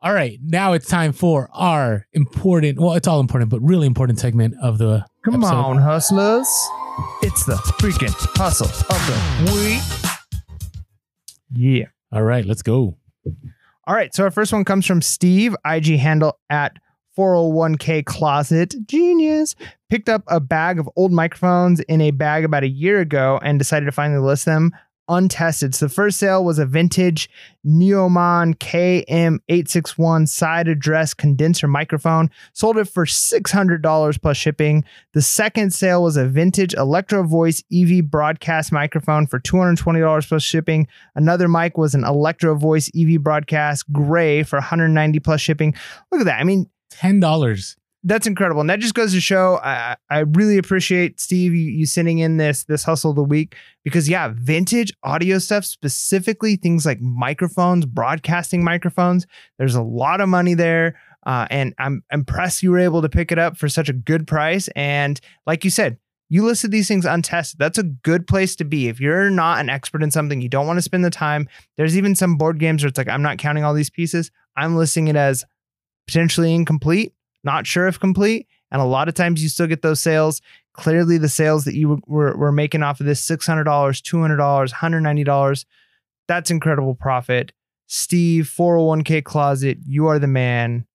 Speaker 2: All right, now it's time for our important. Well, it's all important, but really important segment of the.
Speaker 1: come
Speaker 2: episode.
Speaker 1: on hustlers it's the freaking hustle of the week yeah
Speaker 2: All right, let's go.
Speaker 1: All right. So our first one comes from Steve, IG handle at 401k closet. Genius. Picked up a bag of old microphones in a bag about a year ago and decided to finally list them untested. So the first sale was a vintage Neumann KM861 side address condenser microphone. Sold it for $600 plus shipping. The second sale was a vintage Electro Voice EV broadcast microphone for $220 plus shipping. Another mic was an Electro Voice EV broadcast gray for 190 plus shipping. Look at that. I mean,
Speaker 2: Ten dollars.
Speaker 1: That's incredible. And that just goes to show I, I really appreciate Steve you, you sending in this this hustle of the week because yeah, vintage audio stuff, specifically things like microphones, broadcasting microphones. There's a lot of money there. Uh, and I'm impressed you were able to pick it up for such a good price. And like you said, you listed these things untested. That's a good place to be. If you're not an expert in something, you don't want to spend the time. There's even some board games where it's like, I'm not counting all these pieces. I'm listing it as potentially incomplete, not sure if complete. And a lot of times you still get those sales. Clearly, the sales that you were, were making off of this $600, $200, $190, that's incredible profit. Steve, 401k closet, you are the man.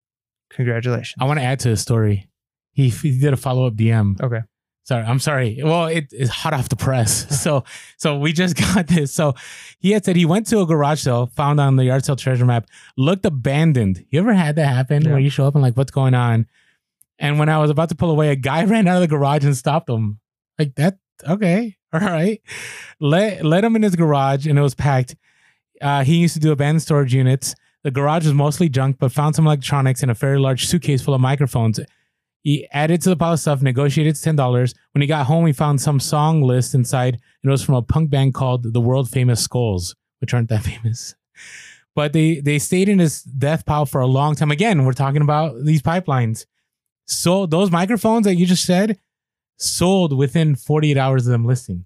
Speaker 1: Congratulations.
Speaker 2: I want to add to the story. He, he did a follow up DM.
Speaker 1: Okay.
Speaker 2: Sorry, I'm sorry. Well, it is hot off the press. [LAUGHS] So, so we just [LAUGHS] got this. So, he had said he went to a garage sale, found on the yard sale treasure map, looked abandoned. You ever had that happen
Speaker 1: Yeah.
Speaker 2: where you show up and like, what's going on? And when I was about to pull away, a guy [LAUGHS] ran out of the garage and stopped him. Like that. Okay, all right. Let let him in his garage, and it was packed. Uh, he used to do abandoned storage units. The garage was mostly junk, but found some electronics and a very large suitcase full of microphones. He added to the pile of stuff, negotiated ten dollars. When he got home, he found some song list inside. It was from a punk band called the World Famous Skulls, which aren't that [LAUGHS] famous. But they they stayed in his death pile for a long time. Again, we're talking about these pipelines. So those microphones that you just said sold within 48 hours of them listing.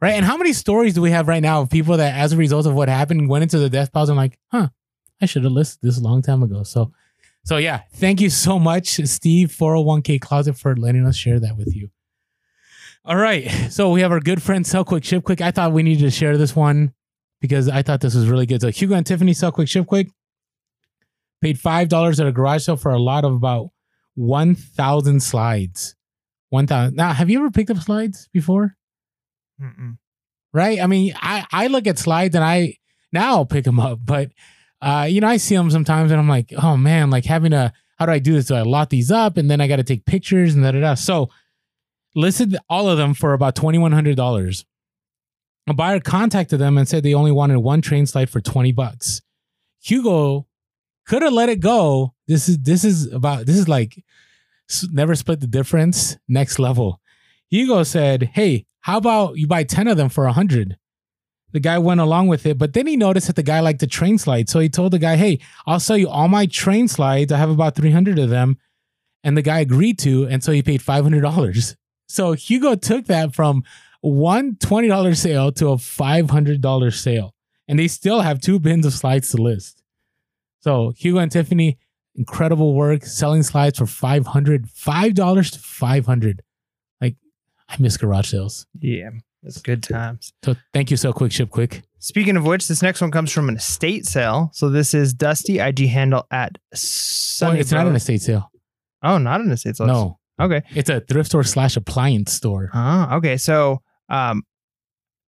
Speaker 2: Right. And how many stories do we have right now of people that, as a result of what happened, went into the death piles and like, huh, I should have listed this a long time ago. So, so yeah, thank you so much, Steve, 401k Closet, for letting us share that with you. All right. So we have our good friend Sell Quick Ship Quick. I thought we needed to share this one because I thought this was really good. So Hugo and Tiffany Sell Quick Ship Quick paid $5 at a garage sale for a lot of about 1,000 slides. 1,000. Now, have you ever picked up slides before?
Speaker 1: Mm-mm.
Speaker 2: right? I mean, I I look at slides and I now I'll pick them up, but uh, you know, I see them sometimes and I'm like, oh man, like having a how do I do this? Do I lot these up and then I got to take pictures and da da da. So listed all of them for about twenty one hundred dollars. A buyer contacted them and said they only wanted one train slide for twenty bucks. Hugo could have let it go. This is this is about this is like never split the difference. Next level. Hugo said, "Hey, how about you buy 10 of them for a 100 the guy went along with it but then he noticed that the guy liked the train slide. So he told the guy hey i'll sell you all my train slides. I have about 300 of them. And the guy agreed to and so he paid $500 so hugo took that from one $20 sale to a $500 sale. And they still have two bins of slides to list. So hugo and tiffany incredible work selling slides for 500 $5 to 500 like i miss garage sales.
Speaker 1: Yeah, it's good times.
Speaker 2: so thank you so quick ship quick
Speaker 1: Speaking of which, this next one comes from an estate sale. So this is Dusty IG handle at
Speaker 2: Oh,
Speaker 1: Sunny.
Speaker 2: it's not an estate sale.
Speaker 1: Oh, not an estate sale.
Speaker 2: No,
Speaker 1: Okay.
Speaker 2: it's a thrift store slash appliance store.
Speaker 1: Ah, okay. So um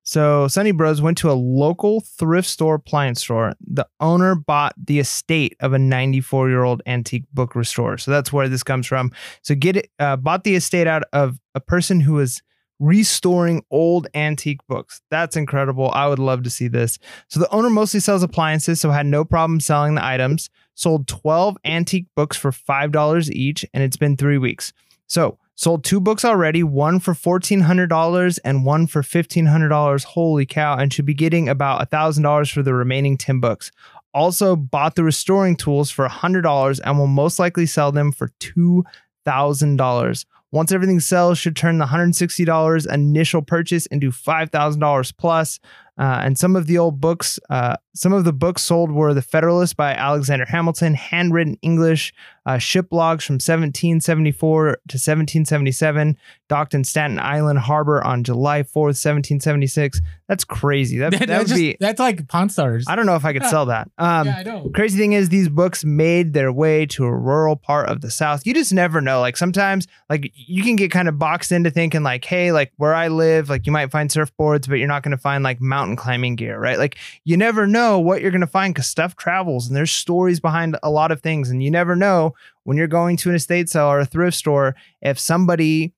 Speaker 1: So Sunny Bros went to a local thrift store appliance store. The owner bought the estate of a 94 year old antique book restorer. So that's where this comes from. So get it, uh, bought the estate out of a person who was restoring old antique books. That's incredible. I would love to see this. So the owner mostly sells appliances, so had no problem selling the items. Sold 12 antique books for $5 each, and it's been three weeks. So sold two books already, one for $1,400 and one for $1,500. Holy cow. And should be getting about $1,000 for the remaining 10 books. Also bought the restoring tools for $100 and will most likely sell them for $2,000. Once everything sells, should turn the $160 initial purchase into $5,000 plus. Uh, and some of the old books, uh, some of the books sold were The Federalist by Alexander Hamilton, handwritten English, uh, ship logs from 1774 to 1777, docked in Staten Island Harbor on July 4th, 1776. That's crazy. That, [LAUGHS] that,
Speaker 2: that's
Speaker 1: would
Speaker 2: just,
Speaker 1: be,
Speaker 2: that's like Pawn Stars.
Speaker 1: I don't know if I could sell that. [LAUGHS] Um,
Speaker 2: yeah, I know.
Speaker 1: Crazy thing is, these books made their way to a rural part of the South. You just never know. Like sometimes, like you can get kind of boxed into thinking, like, hey, like where I live, like you might find surfboards, but you're not going to find like mountain climbing gear, right? Like you never know what you're going to find because stuff travels and there's stories behind a lot of things. And you never know when you're going to an estate sale or a thrift store if somebody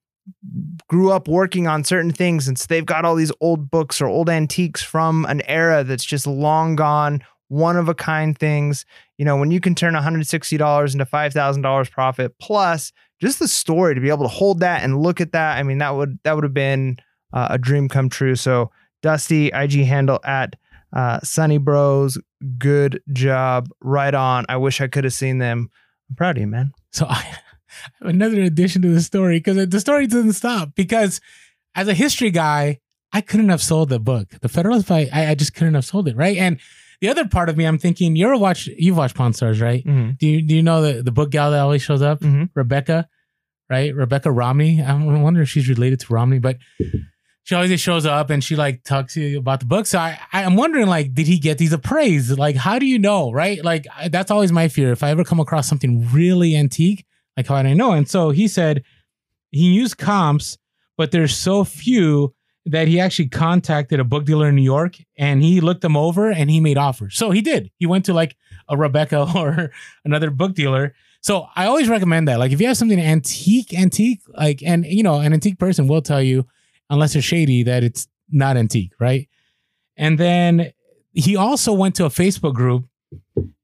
Speaker 1: grew up working on certain things and so they've got all these old books or old antiques from an era that's just long gone one of a kind things you know when you can turn $160 into $5000 profit plus just the story to be able to hold that and look at that i mean that would that would have been uh, a dream come true so dusty ig handle at uh, sunny bros good job right on i wish i could have seen them i'm proud of you man
Speaker 2: So [LAUGHS] I have another addition to the story because the story doesn't stop. Because as a history guy, I couldn't have sold the book. The Federalist fight, I, I just couldn't have sold it, right? And the other part of me, I'm thinking, you ever watch you've watched Pawn Stars, right?
Speaker 1: mm-hmm.
Speaker 2: Do you do you know the, the book gal that always shows up?
Speaker 1: Mhm.
Speaker 2: Rebecca, right? Rebecca Romney. I I wonder if she's related to Romney, but she always shows up and she like talks to you about the book. So I, I'm wondering, like, did he get these appraised? Like, how do you know, right? Like, I, that's always my fear. If I ever come across something really antique, like, how do I know? And so he said he used comps, but there's so few that he actually contacted a book dealer in New York and he looked them over and he made offers. So he did. He went to like a Rebecca [LAUGHS] or another book dealer. So I always recommend that. Like if you have something antique, antique, like and you know, an antique person will tell you, unless they're shady, that it's not antique, right? And then he also went to a Facebook group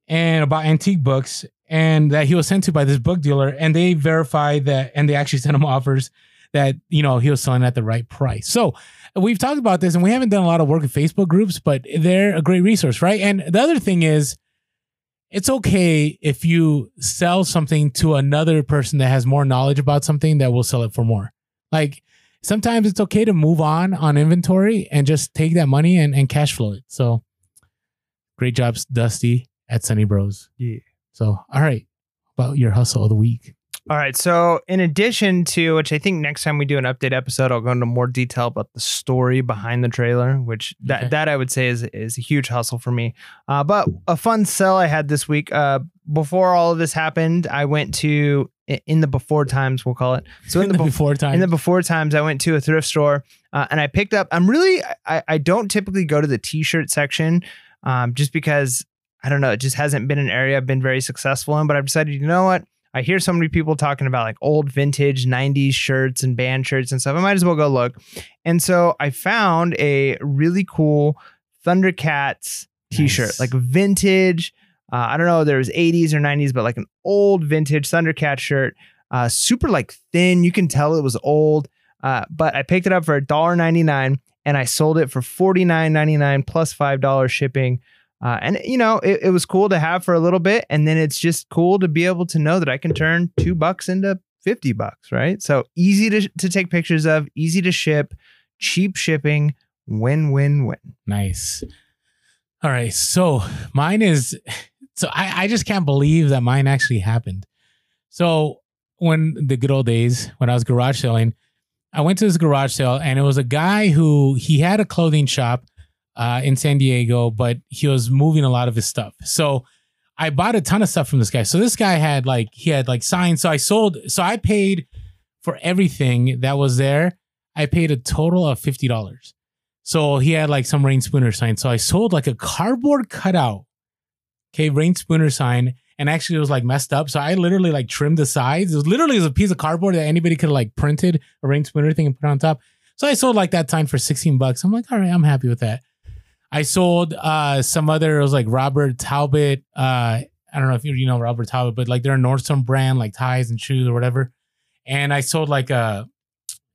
Speaker 2: and about antique books and that he was sent to by this book dealer and they verified that and they actually [LAUGHS] sent him offers that you know he was selling at the right price. So we've talked about this and we haven't done a lot of work with Facebook groups, but they're a great resource, right? And the other thing is it's okay if you sell something to another person that has more knowledge about something that will sell it for more. Like sometimes it's okay to move on on inventory and just take that money and, and cash flow it. So great jobs, Dusty at Sunny Bros.
Speaker 1: Yeah.
Speaker 2: So, all right, about your hustle of the week.
Speaker 1: All right. So, in addition to which, I think next time we do an update episode, I'll go into more detail about the story behind the trailer, which that
Speaker 2: Okay.
Speaker 1: that I would say is is a huge hustle for me. Uh, but a fun sell I had this week. Uh, before all of this happened, I went to in the before times, we'll call it. So in [LAUGHS] the before
Speaker 2: before time.
Speaker 1: in the before times, I went to a thrift store uh, and I picked up. I'm really I, I don't typically go to the t-shirt section, um, just because I don't know. It just hasn't been an area I've been very successful in. But I've decided, you know what? I hear so many people talking about like old vintage 90s shirts and band shirts and stuff. I might as well go look. And so I found a really cool Thundercats t-shirt,
Speaker 2: Nice.
Speaker 1: like vintage. Uh, I don't know, there was 80s or 90s, but like an old vintage Thundercat shirt, uh, super like thin. You can tell it was old. Uh, but I picked it up for $1.99 and I sold it for $49.99 plus $5 shipping. Uh, and you know, it, it was cool to have for a little bit. And then it's just cool to be able to know that I can turn two bucks into 50 bucks, right? So easy to, to take pictures of, easy to ship, cheap shipping, win, win, win.
Speaker 2: Nice. All right. So mine is so I, I just can't believe that mine actually happened. So when the good old days, when I was garage selling, I went to this garage sale and it was a guy who he had a clothing shop uh, in San Diego, but he was moving a lot of his stuff. So I bought a ton of stuff from this guy. So this guy had like he had like signs. So I sold. So I paid for everything that was there. I paid a total of fifty dollars. So he had like some Reyn Spooner sign. So I sold like a cardboard cutout, okay, Reyn Spooner sign, and actually it was like messed up. So I literally like trimmed the sides. It was literally it was a piece of cardboard that anybody could have like printed a Reyn Spooner thing and put on top. So I sold like that sign for 16 bucks. I'm like, all right, I'm happy with that. I sold uh some other, it was like Robert Talbot. Uh I don't know if you, you know Robert Talbot, but like they're a Nordstrom brand, like ties and shoes or whatever. And I sold like a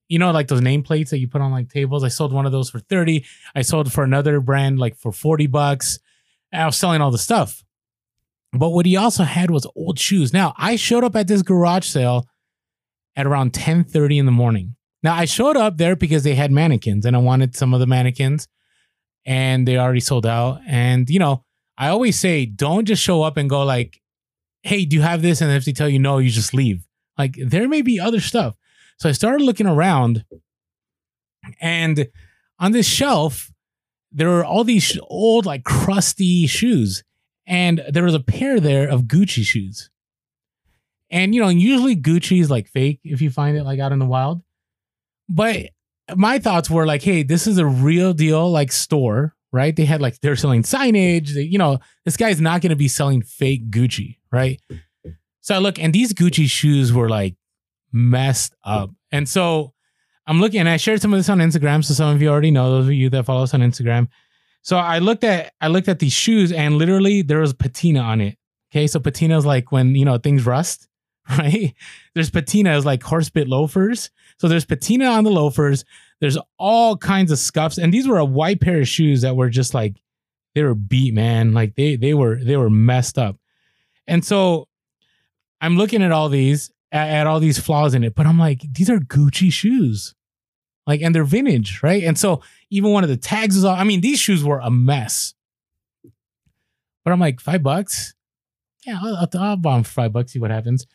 Speaker 2: you know, like those nameplates that you put on like tables. I sold one of those for 30. I sold for another brand like for 40 bucks. I was selling all the stuff. But what he also had was old shoes. Now, I showed up at this garage sale at around 10:30 in the morning. Now, I showed up there because they had mannequins and I wanted some of the mannequins and they already sold out. And you know, I always say don't just show up and go like, "Hey, do you have this?" and if they tell you no, you just leave. Like there may be other stuff. So I started looking around, and on this shelf, there were all these old, like crusty shoes. And there was a pair there of Gucci shoes. And, you know, usually Gucci is like fake if you find it like out in the wild. But my thoughts were like, hey, this is a real deal, like store, right? They had like, they're selling signage. They, you know, this guy's not going to be selling fake Gucci, right? So I look, and these Gucci shoes were like messed up. And so I'm looking, and I shared some of this on Instagram. So some of you already know, those of you that follow us on Instagram. So I looked at I looked at these shoes, and literally there was patina on it. Okay, so patina is like when you know things rust, [LAUGHS] right? There's patina is like horse bit loafers. So there's patina on the loafers. There's all kinds of scuffs, and these were a white pair of shoes that were just like they were beat, man. Like they they were they were messed up. And so I'm looking at all these, at, at all these flaws in it, but I'm like, these are Gucci shoes. Like, and they're vintage, right? And so even one of the tags is all, I mean, these shoes were a mess. But I'm like, five bucks? Yeah, I'll, I'll, I'll buy them for five bucks, see what happens.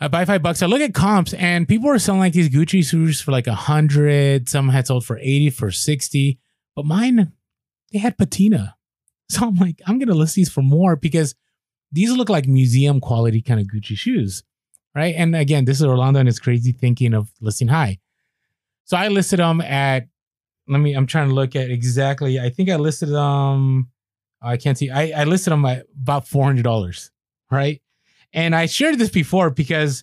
Speaker 2: I buy five bucks. I look at comps and people were selling like these Gucci shoes for like a hundred. Some had sold for 80, for 60. But mine, they had patina. [LAUGHS] So I'm like, I'm gonna list these for more because these look like museum quality kind of Gucci shoes. Right. And again, this is Orlando and his crazy thinking of listing high. So I listed them at let me I'm trying to look at exactly. I think I listed them oh, I can't see. I, I listed them at about four hundred dollars, right? And I shared this before because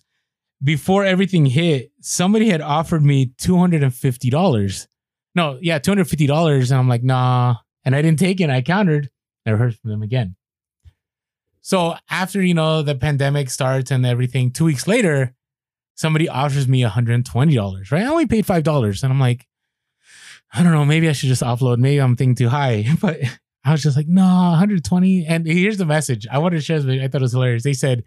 Speaker 2: before everything hit, somebody had offered me two hundred and fifty dollars. No, yeah, two hundred fifty dollars, and I'm like, nah, and I didn't take it. I countered. Never heard from them again. So after you know the pandemic starts and everything, two weeks later, somebody offers me $120, right? I only paid $5. And I'm like, I don't know, maybe I should just offload. Maybe I'm thinking too high. [LAUGHS] But I was just like, no, 120. And here's the message. I wanted to share this, I thought it was hilarious. They said,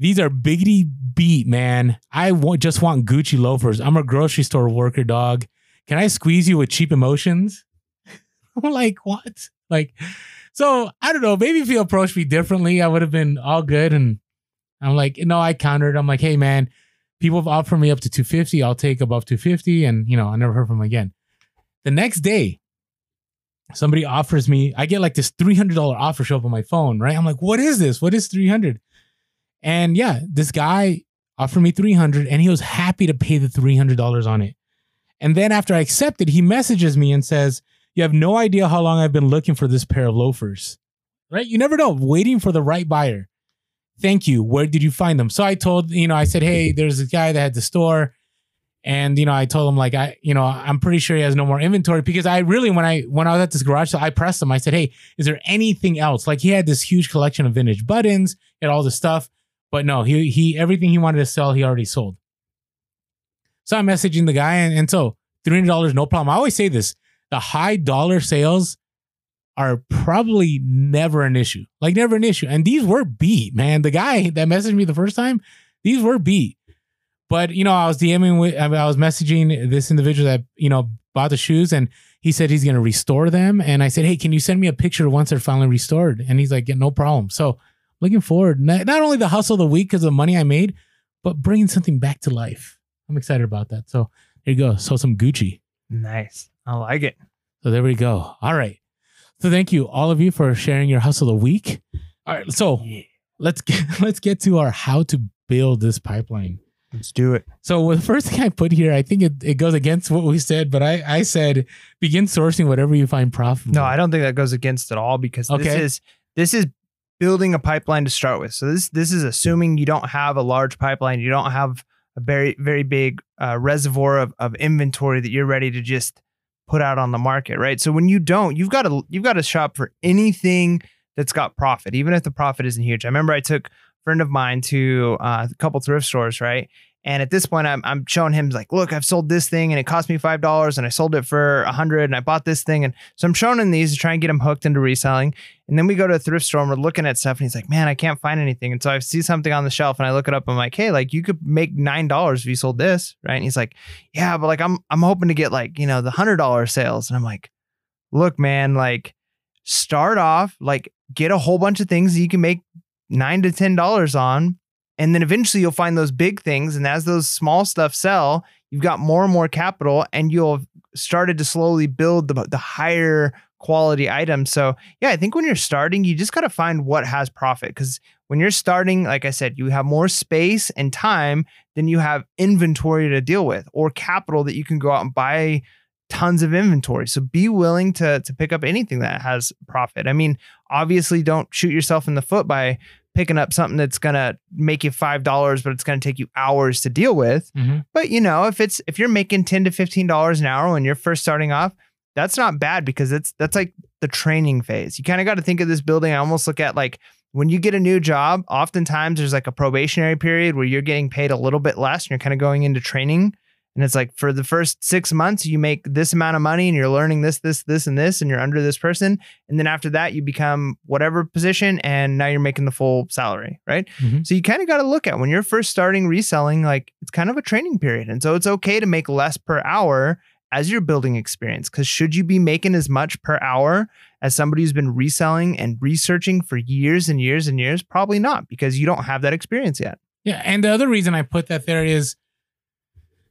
Speaker 2: these are biggity beat, man. I w- just want Gucci loafers. I'm a grocery store worker, dog. Can I squeeze you with cheap emotions? [LAUGHS] I'm like, what? Like, so I don't know. Maybe if you approached me differently, I would have been all good. And I'm like, no, I countered. I'm like, hey, man, people have offered me up to 250. I'll take above 250. And, you know, I never heard from them again. The next day, somebody offers me, I get like this $300 offer show up on my phone, right? I'm like, what is this? What is 300? And yeah, this guy offered me 300 and he was happy to pay the $300 on it. And then after I accepted, he messages me and says, you have no idea how long I've been looking for this pair of loafers, right? You never know, waiting for the right buyer thank you. Where did you find them? So I told, you know, I said, hey, there's a guy that had the store. And, you know, I told him like, I, you know, I'm pretty sure he has no more inventory because I really, when I, when I was at this garage, so I pressed him, I said, Hey, is there anything else? Like he had this huge collection of vintage buttons and all this stuff, but no, he, he, everything he wanted to sell, he already sold. So I'm messaging the guy and, and so $300, no problem. I always say this, the high dollar sales are probably never an issue. Like never an issue. And these were beat, man. The guy that messaged me the first time, these were beat. But you know, I was DMing with, I was messaging this individual that you know bought the shoes, and he said he's gonna restore them. And I said, hey, can you send me a picture once they're finally restored? And he's like, yeah, no problem. So looking forward, not, not only the hustle of the week because of the money I made, but bringing something back to life. I'm excited about that. So there you go. So some Gucci.
Speaker 1: Nice. I like it.
Speaker 2: So there we go. All right. So thank you all of you for sharing your hustle a week. All right, so let's get [LAUGHS] let's get to our how to build this pipeline.
Speaker 1: Let's do it.
Speaker 2: So the first thing I put here, I think it, it goes against what we said, but I, I said begin sourcing whatever you find profitable.
Speaker 1: No, I don't think that goes against at all because this is this is building a pipeline to start with. So this this is assuming you don't have a large pipeline, you don't have a very very big uh, reservoir of, of inventory that you're ready to just put out on the market, right? So when you don't, you've got to you've got to shop for anything that's got profit, even if the profit isn't huge. I remember I took a friend of mine to uh, a couple thrift stores, right? And at this point, I'm, I'm showing him like, look, I've sold this thing and it cost me five dollars, and I sold it for a hundred, and I bought this thing, and so I'm showing him these to try and get him hooked into reselling. And then we go to a thrift store and we're looking at stuff, and he's like, man, I can't find anything. And so I see something on the shelf, and I look it up. I'm like, hey, like you could make nine dollars if you sold this, right? And he's like, yeah, but like I'm I'm hoping to get like you know the hundred dollar sales, and I'm like, look, man, like start off like get a whole bunch of things that you can make nine to ten dollars on and then eventually you'll find those big things. And as those small stuff sell you've got more and more capital and you'll have started to slowly build the, the higher quality items. So yeah i think when you're starting you just got to find what has profit. Because when you're starting like i said you have more space and time than you have inventory to deal with or capital that you can go out and buy tons of inventory. So be willing to to pick up anything that has profit. I mean obviously don't shoot yourself in the foot by picking up something that's gonna make you five dollars, but it's gonna take you hours to deal with.
Speaker 2: Mhm.
Speaker 1: But you know, if it's if you're making ten to fifteen dollars an hour when you're first starting off, that's not bad because it's that's like the training phase. You kind of got to think of this building. I almost look at like when you get a new job, oftentimes there's like a probationary period where you're getting paid a little bit less and you're kind of going into training. And it's like for the first six months, you make this amount of money and you're learning this, this, this, and this, and you're under this person. And then after that, you become whatever position and now you're making the full salary, right?
Speaker 2: Mhm.
Speaker 1: So you kind of got to look at when you're first starting reselling, like it's kind of a training period. And so it's okay to make less per hour as you're building experience. Because should you be making as much per hour as somebody who's been reselling and researching for years and years and years? Probably not, because you don't have that experience yet.
Speaker 2: Yeah, and the other reason I put that there is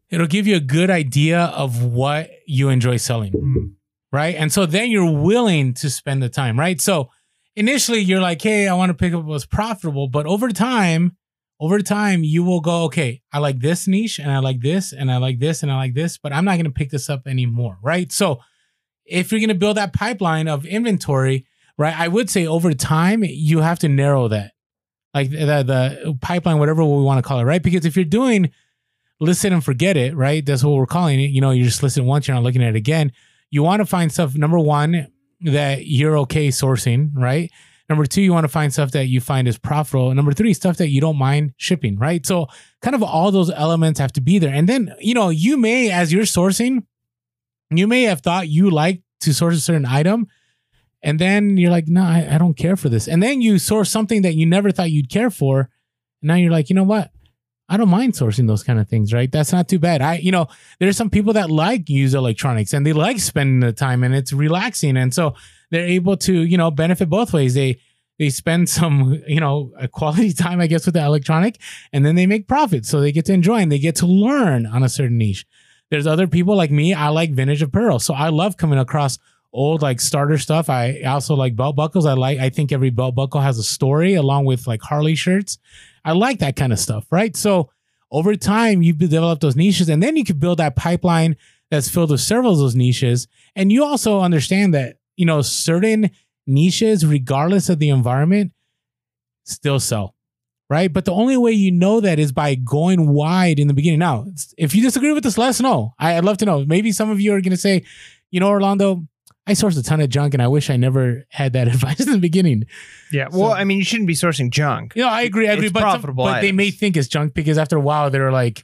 Speaker 2: it'll give you a good idea of what you enjoy selling, hmm. right? And so then you're willing to spend the time, right? So initially you're like, "Hey, I want to pick up what's profitable," but over time, over time you will go, "Okay, I like this niche and I like this and I like this and I like this, but I'm not going to pick this up anymore," right? So if you're going to build that pipeline of inventory, right? I would say over time you have to narrow that like the, the pipeline, whatever we want to call it, right? Because if you're doing listen and forget it, right? That's what we're calling it. You know, you just listen once, you're not looking at it again. You want to find stuff, number one, that you're okay sourcing, right? Number two, you want to find stuff that you find is profitable. Number three, stuff that you don't mind shipping, right? So kind of all those elements have to be there. And then, you know, you may, as you're sourcing, you may have thought you like to source a certain item. And then you're like, no, I, I don't care for this. And then you source something that you never thought you'd care for. And now you're like, you know what? I don't mind sourcing those kind of things, right? That's not too bad. I, you know, there's some people that like use electronics and they like spending the time and it's relaxing. And so they're able to, you know, benefit both ways. They, they spend some, [LAUGHS] you know, a quality [LAUGHS] time, I guess, with the electronic and then they make profit. So they get to enjoy and they get to learn on a certain niche. There's other people like me. I like vintage apparel. So I love coming across old like starter stuff. I also like belt buckles. I like, I think every belt buckle has a story along with like Harley shirts. I like that kind of stuff, right? So over time, you develop those niches and then you can build that pipeline that's filled with several of those niches. And you also understand that, you know, certain niches, regardless of the environment, still sell, right? But the only way you know that is by going wide in the beginning. Now, if you disagree with this, let us know. I- I'd love to know. Maybe some of you are going to say, you know, Orlando, I sourced a ton of junk and I wish I never had that [LAUGHS] advice in the beginning.
Speaker 1: Yeah.
Speaker 2: So-
Speaker 1: Well, I mean, you shouldn't be sourcing junk.
Speaker 2: You know, I agree, I agree.
Speaker 1: It's
Speaker 2: but some-
Speaker 1: profitable
Speaker 2: but they may think it's junk because after a while they're like,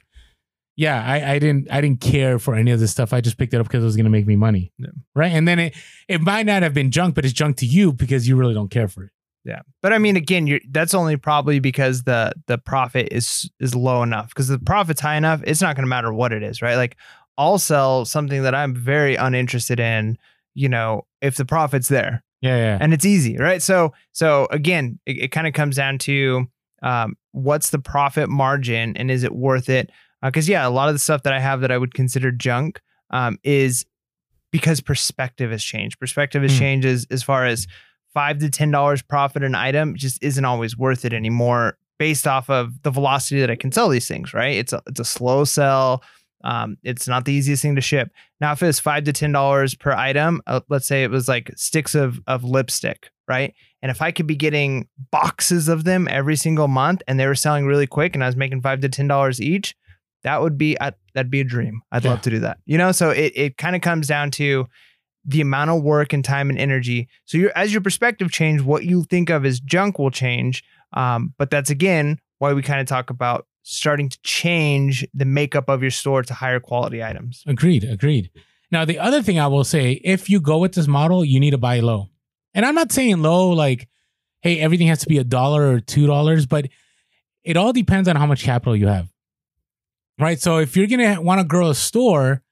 Speaker 2: yeah, I, I didn't I didn't care for any of this stuff. I just picked it up because it was gonna make me money.
Speaker 1: Yeah.
Speaker 2: Right. And then it it might not have been junk, but it's junk to you because you really don't care for it.
Speaker 1: Yeah. But I mean, again, you're that's only probably because the the profit is is low enough. Because the profit's high enough, it's not going to matter what it is, right? Like I'll sell something that I'm very uninterested in. You know, if the profit's there
Speaker 2: Yeah, yeah.
Speaker 1: and it's easy, right? So so again, it, it kind of comes down to um, what's the profit margin and is it worth it? Because yeah, a lot of the stuff that I have that I would consider junk um, is because perspective has changed. Perspective has
Speaker 2: Hmm.
Speaker 1: changed as, as far as five to ten dollars profit an item just isn't always worth it anymore based off of the velocity that I can sell these things, right? It's a, it's a slow sell. Um, it's not the easiest thing to ship. Now, if it's five to ten dollars per item, uh, let's say it was like sticks of of lipstick, right? And if I could be getting boxes of them every single month, and they were selling really quick, and I was making five to ten dollars each, that would be I'd, that'd be a dream. I'd
Speaker 2: Yeah.
Speaker 1: love to do that. You know, so it it kind of comes down to the amount of work and time and energy. So your as your perspective change, what you think of as junk will change. Um, but that's again why we kind of talk about starting to change the makeup of your store to higher quality items.
Speaker 2: Agreed. Agreed. Now, the other thing I will say, if you go with this model, you need to buy low. And I'm not saying low like, hey, everything has to be a dollar or two dollars, but it all depends on how much capital you have. Right. So if you're gonna want to grow a store,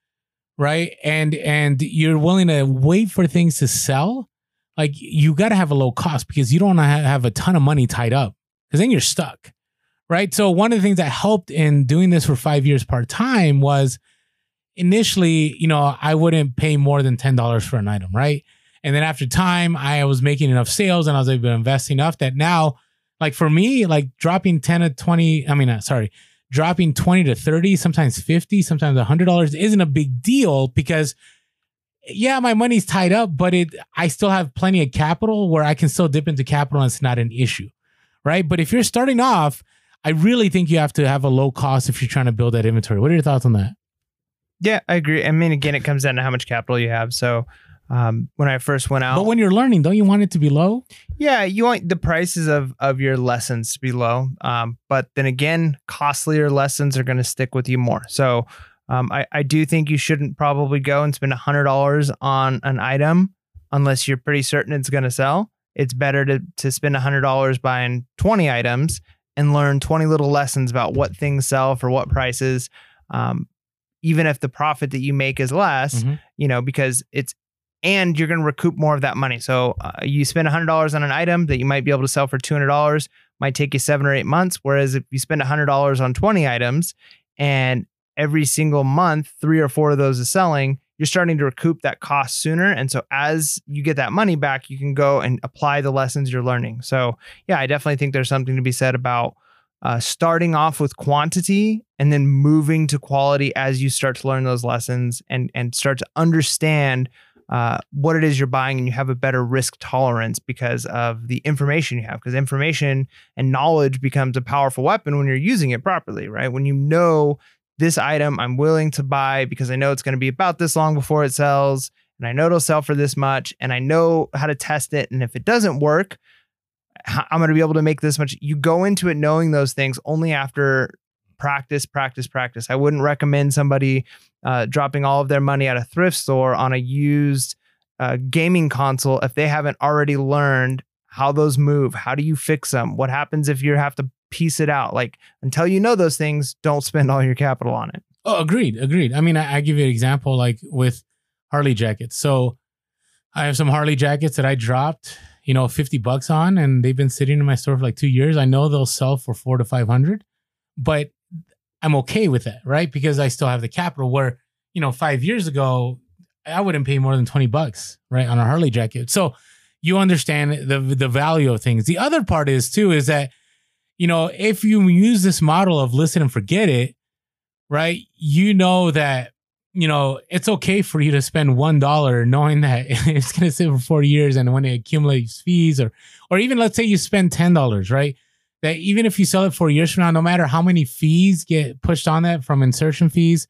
Speaker 2: right, and and you're willing to wait for things to sell, like you got to have a low cost because you don't ha- have a ton of money tied up because then you're stuck. Right. So one of the things that helped in doing this for five years part time was initially, you know, I wouldn't pay more than $10 for an item, right? And then after time, I was making enough sales and I was able to invest enough that now, like for me, like dropping 10 to 20, I mean, uh, sorry, dropping 20 to 30, sometimes 50, sometimes $100 isn't a big deal because yeah, my money's tied up, but it I still have plenty of capital where I can still dip into capital and it's not an issue. Right. But if you're starting off, I really think you have to have a low cost if you're trying to build that inventory. What are your thoughts on that?
Speaker 1: Yeah, I agree. I mean, again, it comes down to how much capital you have. So um, when I first went out,
Speaker 2: But when you're learning, don't you want it to be low?
Speaker 1: Yeah, you want the prices of of your lessons to be low. Um, but then again, costlier lessons are going to stick with you more. So um, I I do think you shouldn't probably go and spend a hundred dollars on an item unless you're pretty certain it's going to sell. It's better to to spend a hundred dollars buying twenty items and learn twenty little lessons about what things sell for what prices. Um, even if the profit that you make is less,
Speaker 2: Mhm.
Speaker 1: you know, because it's and you're going to recoup more of that money. So uh, you spend $100 on an item that you might be able to sell for $200, might take you seven or eight months. Whereas if you spend $100 on 20 items and every single month, three or four of those is selling, you're starting to recoup that cost sooner. And so as you get that money back, you can go and apply the lessons you're learning. So yeah, I definitely think there's something to be said about uh, starting off with quantity and then moving to quality as you start to learn those lessons and and start to understand uh, what it is you're buying and you have a better risk tolerance because of the information you have because information and knowledge becomes a powerful weapon when you're using it properly right when you know this item i'm willing to buy because i know it's going to be about this long before it sells and i know it'll sell for this much and i know how to test it and if it doesn't work I'm going to be able to make this much you go into it knowing those things only after practice practice practice i wouldn't recommend somebody uh, dropping all of their money at a thrift store on a used uh, gaming console if they haven't already learned how those move. How do you fix them? What happens if you have to piece it out? Like until you know those things, don't spend all your capital on it.
Speaker 2: Oh, agreed, agreed. I mean, I, I give you an example like with Harley jackets. So I have some Harley jackets that I dropped, you know, 50 bucks on, and they've been sitting in my store for like two years. I know they'll sell for four to 500, but I'm okay with that, right? Because I still have the capital where, you know, five years ago, I wouldn't pay more than 20 bucks, right, on a Harley jacket. So you understand the the value of things. The other part is too is that, you know, if you use this model of listen and forget it, right? You know that, you know, it's okay for you to spend one dollar knowing that [LAUGHS] it's gonna sit for four years and when it accumulates fees or or even let's say you spend ten dollars, right? That even if you sell it four years from now, no matter how many fees get pushed on that from insertion fees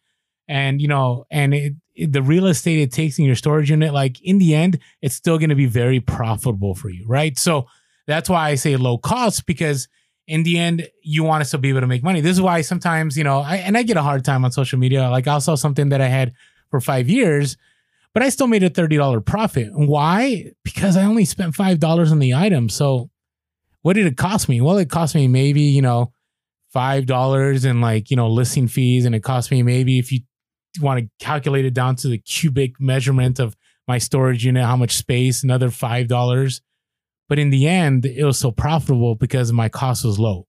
Speaker 2: and you know, and it, the real estate it takes in your storage unit, like in the end, it's still gonna be very profitable for you, right? So that's why I say low cost because in the end, you want to still be able to make money. This is why sometimes, you know, I, and I get a hard time on social media. Like I'll sell something that I had for five years, but I still made a $30 profit. Why? Because I only spent $5 on the item. So what did it cost me? Well, it cost me maybe, you know, $5 in like, you know, listing fees. And it cost me maybe if you want to calculate it down to the cubic measurement of my storage unit, how much space, another $5. But in the end, it was so profitable because my cost was low.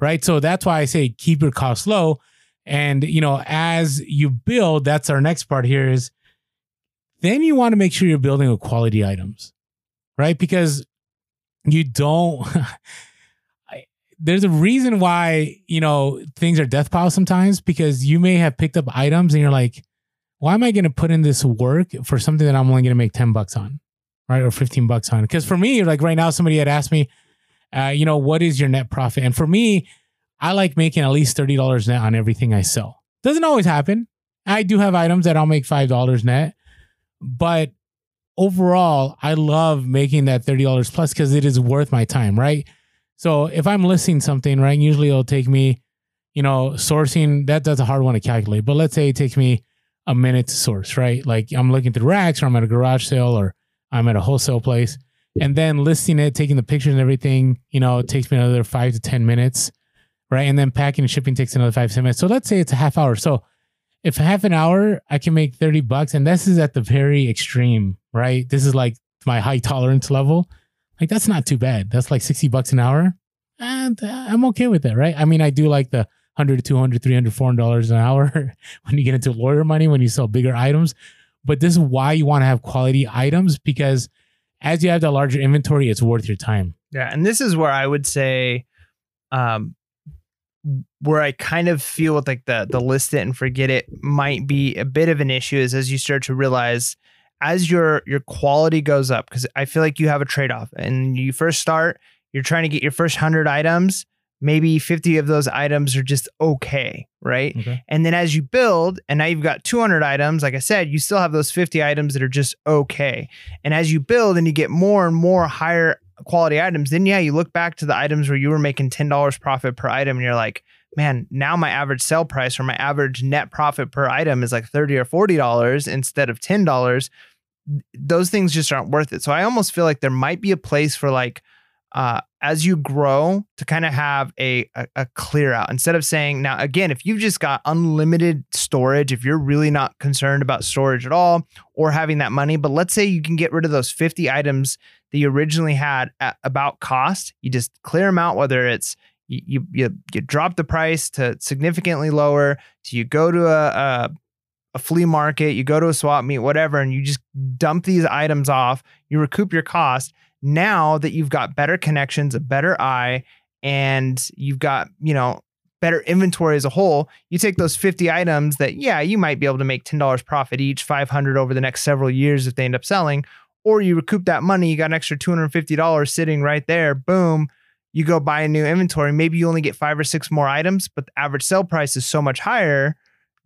Speaker 2: Right. So that's why I say keep your costs low. And, you know, as you build, that's our next part here is then you want to make sure you're building with quality items. Right. Because you don't, [LAUGHS] there's a reason why, you know, things are death piles sometimes because you may have picked up items and you're like, why am I going to put in this work for something that I'm only going to make 10 bucks on? Right. Or 15 bucks on. it. Because for me, like right now, somebody had asked me, uh, you know, what is your net profit? And for me, I like making at least $30 net on everything I sell. Doesn't always happen. I do have items that I'll make $5 net, but overall, I love making that $30 plus because it is worth my time, right? So if I'm listing something, right, usually it'll take me, you know, sourcing, that that's a hard one to calculate. But let's say it takes me a minute to source, right? Like I'm looking through racks or I'm at a garage sale or I'm at a wholesale place. And then listing it, taking the pictures and everything, you know, it takes me another five to 10 minutes, right? And then packing and shipping takes another five, 10 minutes. So let's say it's a half hour. So if half an hour I can make 30 bucks, and this is at the very extreme, right? This is like my high tolerance level. Like that's not too bad. That's like 60 bucks an hour. And uh, I'm okay with that, right? I mean, I do like the 100 200 300 400 dollars an hour [LAUGHS] when you get into lawyer money when you sell bigger items but this is why you want to have quality items because as you have the larger inventory it's worth your time.
Speaker 1: Yeah, and this is where I would say, um, where I kind of feel with like the the list it and forget it might be a bit of an issue is as you start to realize as your your quality goes up because I feel like you have a trade off and you first start you're trying to get your first hundred items maybe 50 of those items are just okay right
Speaker 2: okay
Speaker 1: and then as you build, and now you've got 200 items, like I said, you still have those 50 items that are just okay. And as you build and you get more and more higher quality items, then yeah, you look back to the items where you were making $10 profit per item and you're like, man, now my average sell price or my average net profit per item is like 30 or $40 instead of $10. Those things just aren't worth it. So I almost feel like there might be a place for like, uh, as you grow to kind of have a, a a clear out. Instead of saying now again if you've just got unlimited storage if you're really not concerned about storage at all or having that money but let's say you can get rid of those 50 items that you originally had at about cost you just clear them out whether it's you you you, drop the price to significantly lower to you go to a, a a flea market you go to a swap meet whatever and you just dump these items off you recoup your cost now that you've got better connections, a better eye, and you've got, you know, better inventory as a whole, you take those 50 items that, yeah, you might be able to make $10 profit each, 500 over the next several years if they end up selling, or you recoup that money, you got an extra $250 sitting right there, boom, you go buy a new inventory. Maybe you only get five or six more items, but the average sell price is so much higher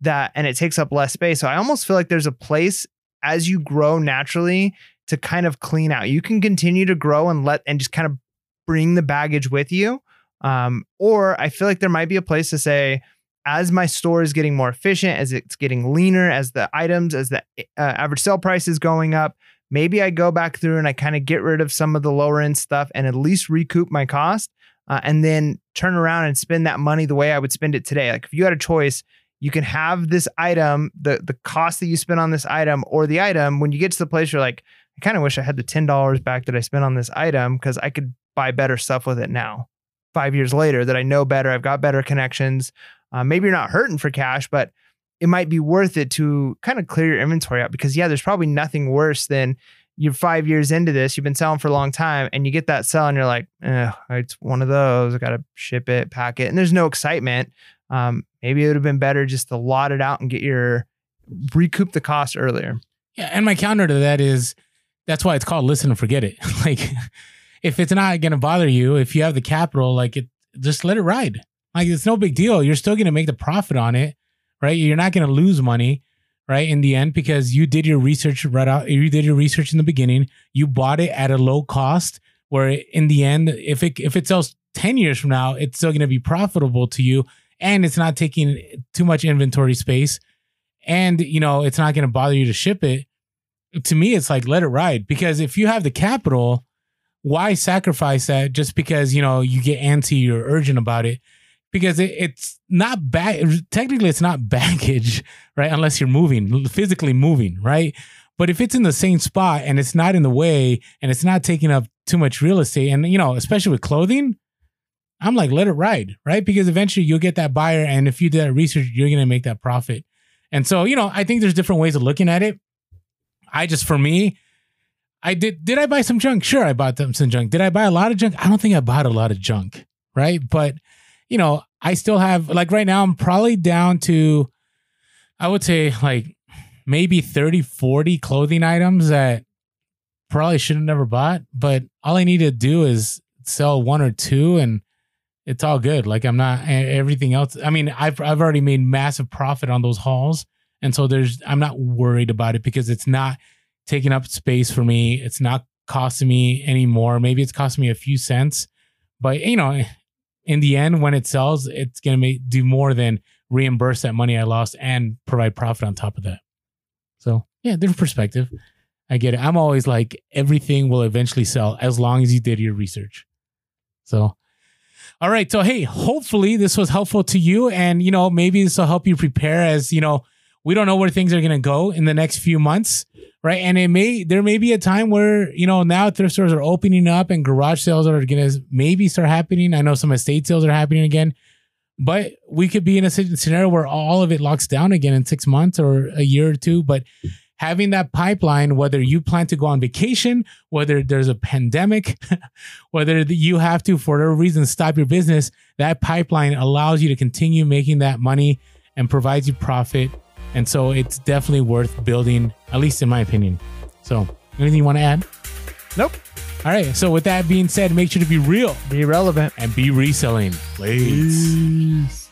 Speaker 1: that, and it takes up less space. So I almost feel like there's a place as you grow naturally to kind of clean out. You can continue to grow and let and just kind of bring the baggage with you. Um, or I feel like there might be a place to say, as my store is getting more efficient, as it's getting leaner, as the items, as the uh, average sale price is going up, maybe I go back through and I kind of get rid of some of the lower end stuff and at least recoup my cost, uh, and then turn around and spend that money the way I would spend it today. Like if you had a choice, you can have this item, the the cost that you spend on this item, or the item. When you get to the place, you're like, I kind of wish I had the ten dollars back that I spent on this item because I could buy better stuff with it now. Five years later, that I know better, I've got better connections. Uh, maybe you're not hurting for cash, but it might be worth it to kind of clear your inventory out because yeah, there's probably nothing worse than you're five years into this, you've been selling for a long time, and you get that sell, and you're like, it's one of those. I got to ship it, pack it, and there's no excitement. Um, maybe it would have been better just to lot it out and get your recoup the cost earlier.
Speaker 2: Yeah, and my counter to that is that's why it's called listen and forget it. [LAUGHS] like if it's not gonna bother you, if you have the capital, like it just let it ride. Like it's no big deal. You're still gonna make the profit on it, right? You're not gonna lose money, right? In the end, because you did your research right out, you did your research in the beginning, you bought it at a low cost, where in the end, if it if it sells 10 years from now, it's still gonna be profitable to you and it's not taking too much inventory space and you know it's not going to bother you to ship it to me it's like let it ride because if you have the capital why sacrifice that just because you know you get antsy or urgent about it because it, it's not bag technically it's not [LAUGHS] baggage right unless you're moving physically moving right but if it's in the same spot and it's not in the way and it's not taking up too much real estate and you know especially with clothing I'm like, let it ride, right? Because eventually you'll get that buyer. And if you do that research, you're to make that profit. And so, you know, I think there's different ways of looking at it. I just, for me, I did, did I buy some junk? Sure, I bought them some junk. Did I buy a lot of junk? I don't think I bought a lot of junk, right? But you know, I still have like right now I'm probably down to I would say like maybe 30 40 clothing items that probably should have never bought, but all I need to do is sell one or two and it's all good. Like I'm not everything else. I mean, I've I've already made massive profit on those hauls. And so there's I'm not worried about it because it's not taking up space for me. It's not costing me anymore. Maybe it's costing me a few cents, but you know, in the end, when it sells, it's gonna make do more than reimburse that money I lost and provide profit on top of that. So yeah, different perspective. I get it. I'm always like everything will eventually sell as long as you did your research. So all right. So hey, hopefully this was helpful to you. And you know, maybe this will help you prepare as you know, we don't know where things are gonna go in the next few months right? And it may there may be a time where you know now thrift stores are opening up and garage sales are going to maybe start happening. I know some estate sales are happening again, but we could be in a scenario where all of it locks down again in six months or a year or two. But having that pipeline, whether you plan to go on vacation, whether there's a pandemic, [LAUGHS] whether you have to for whatever reason stop your business, that pipeline allows you to continue making that money and provides you profit and so it's definitely worth building, at least in my opinion. So, anything you want to add?
Speaker 1: Nope.
Speaker 2: All right. So, with that being said, make sure to be real,
Speaker 1: be relevant,
Speaker 2: and be reselling. Please. Peace.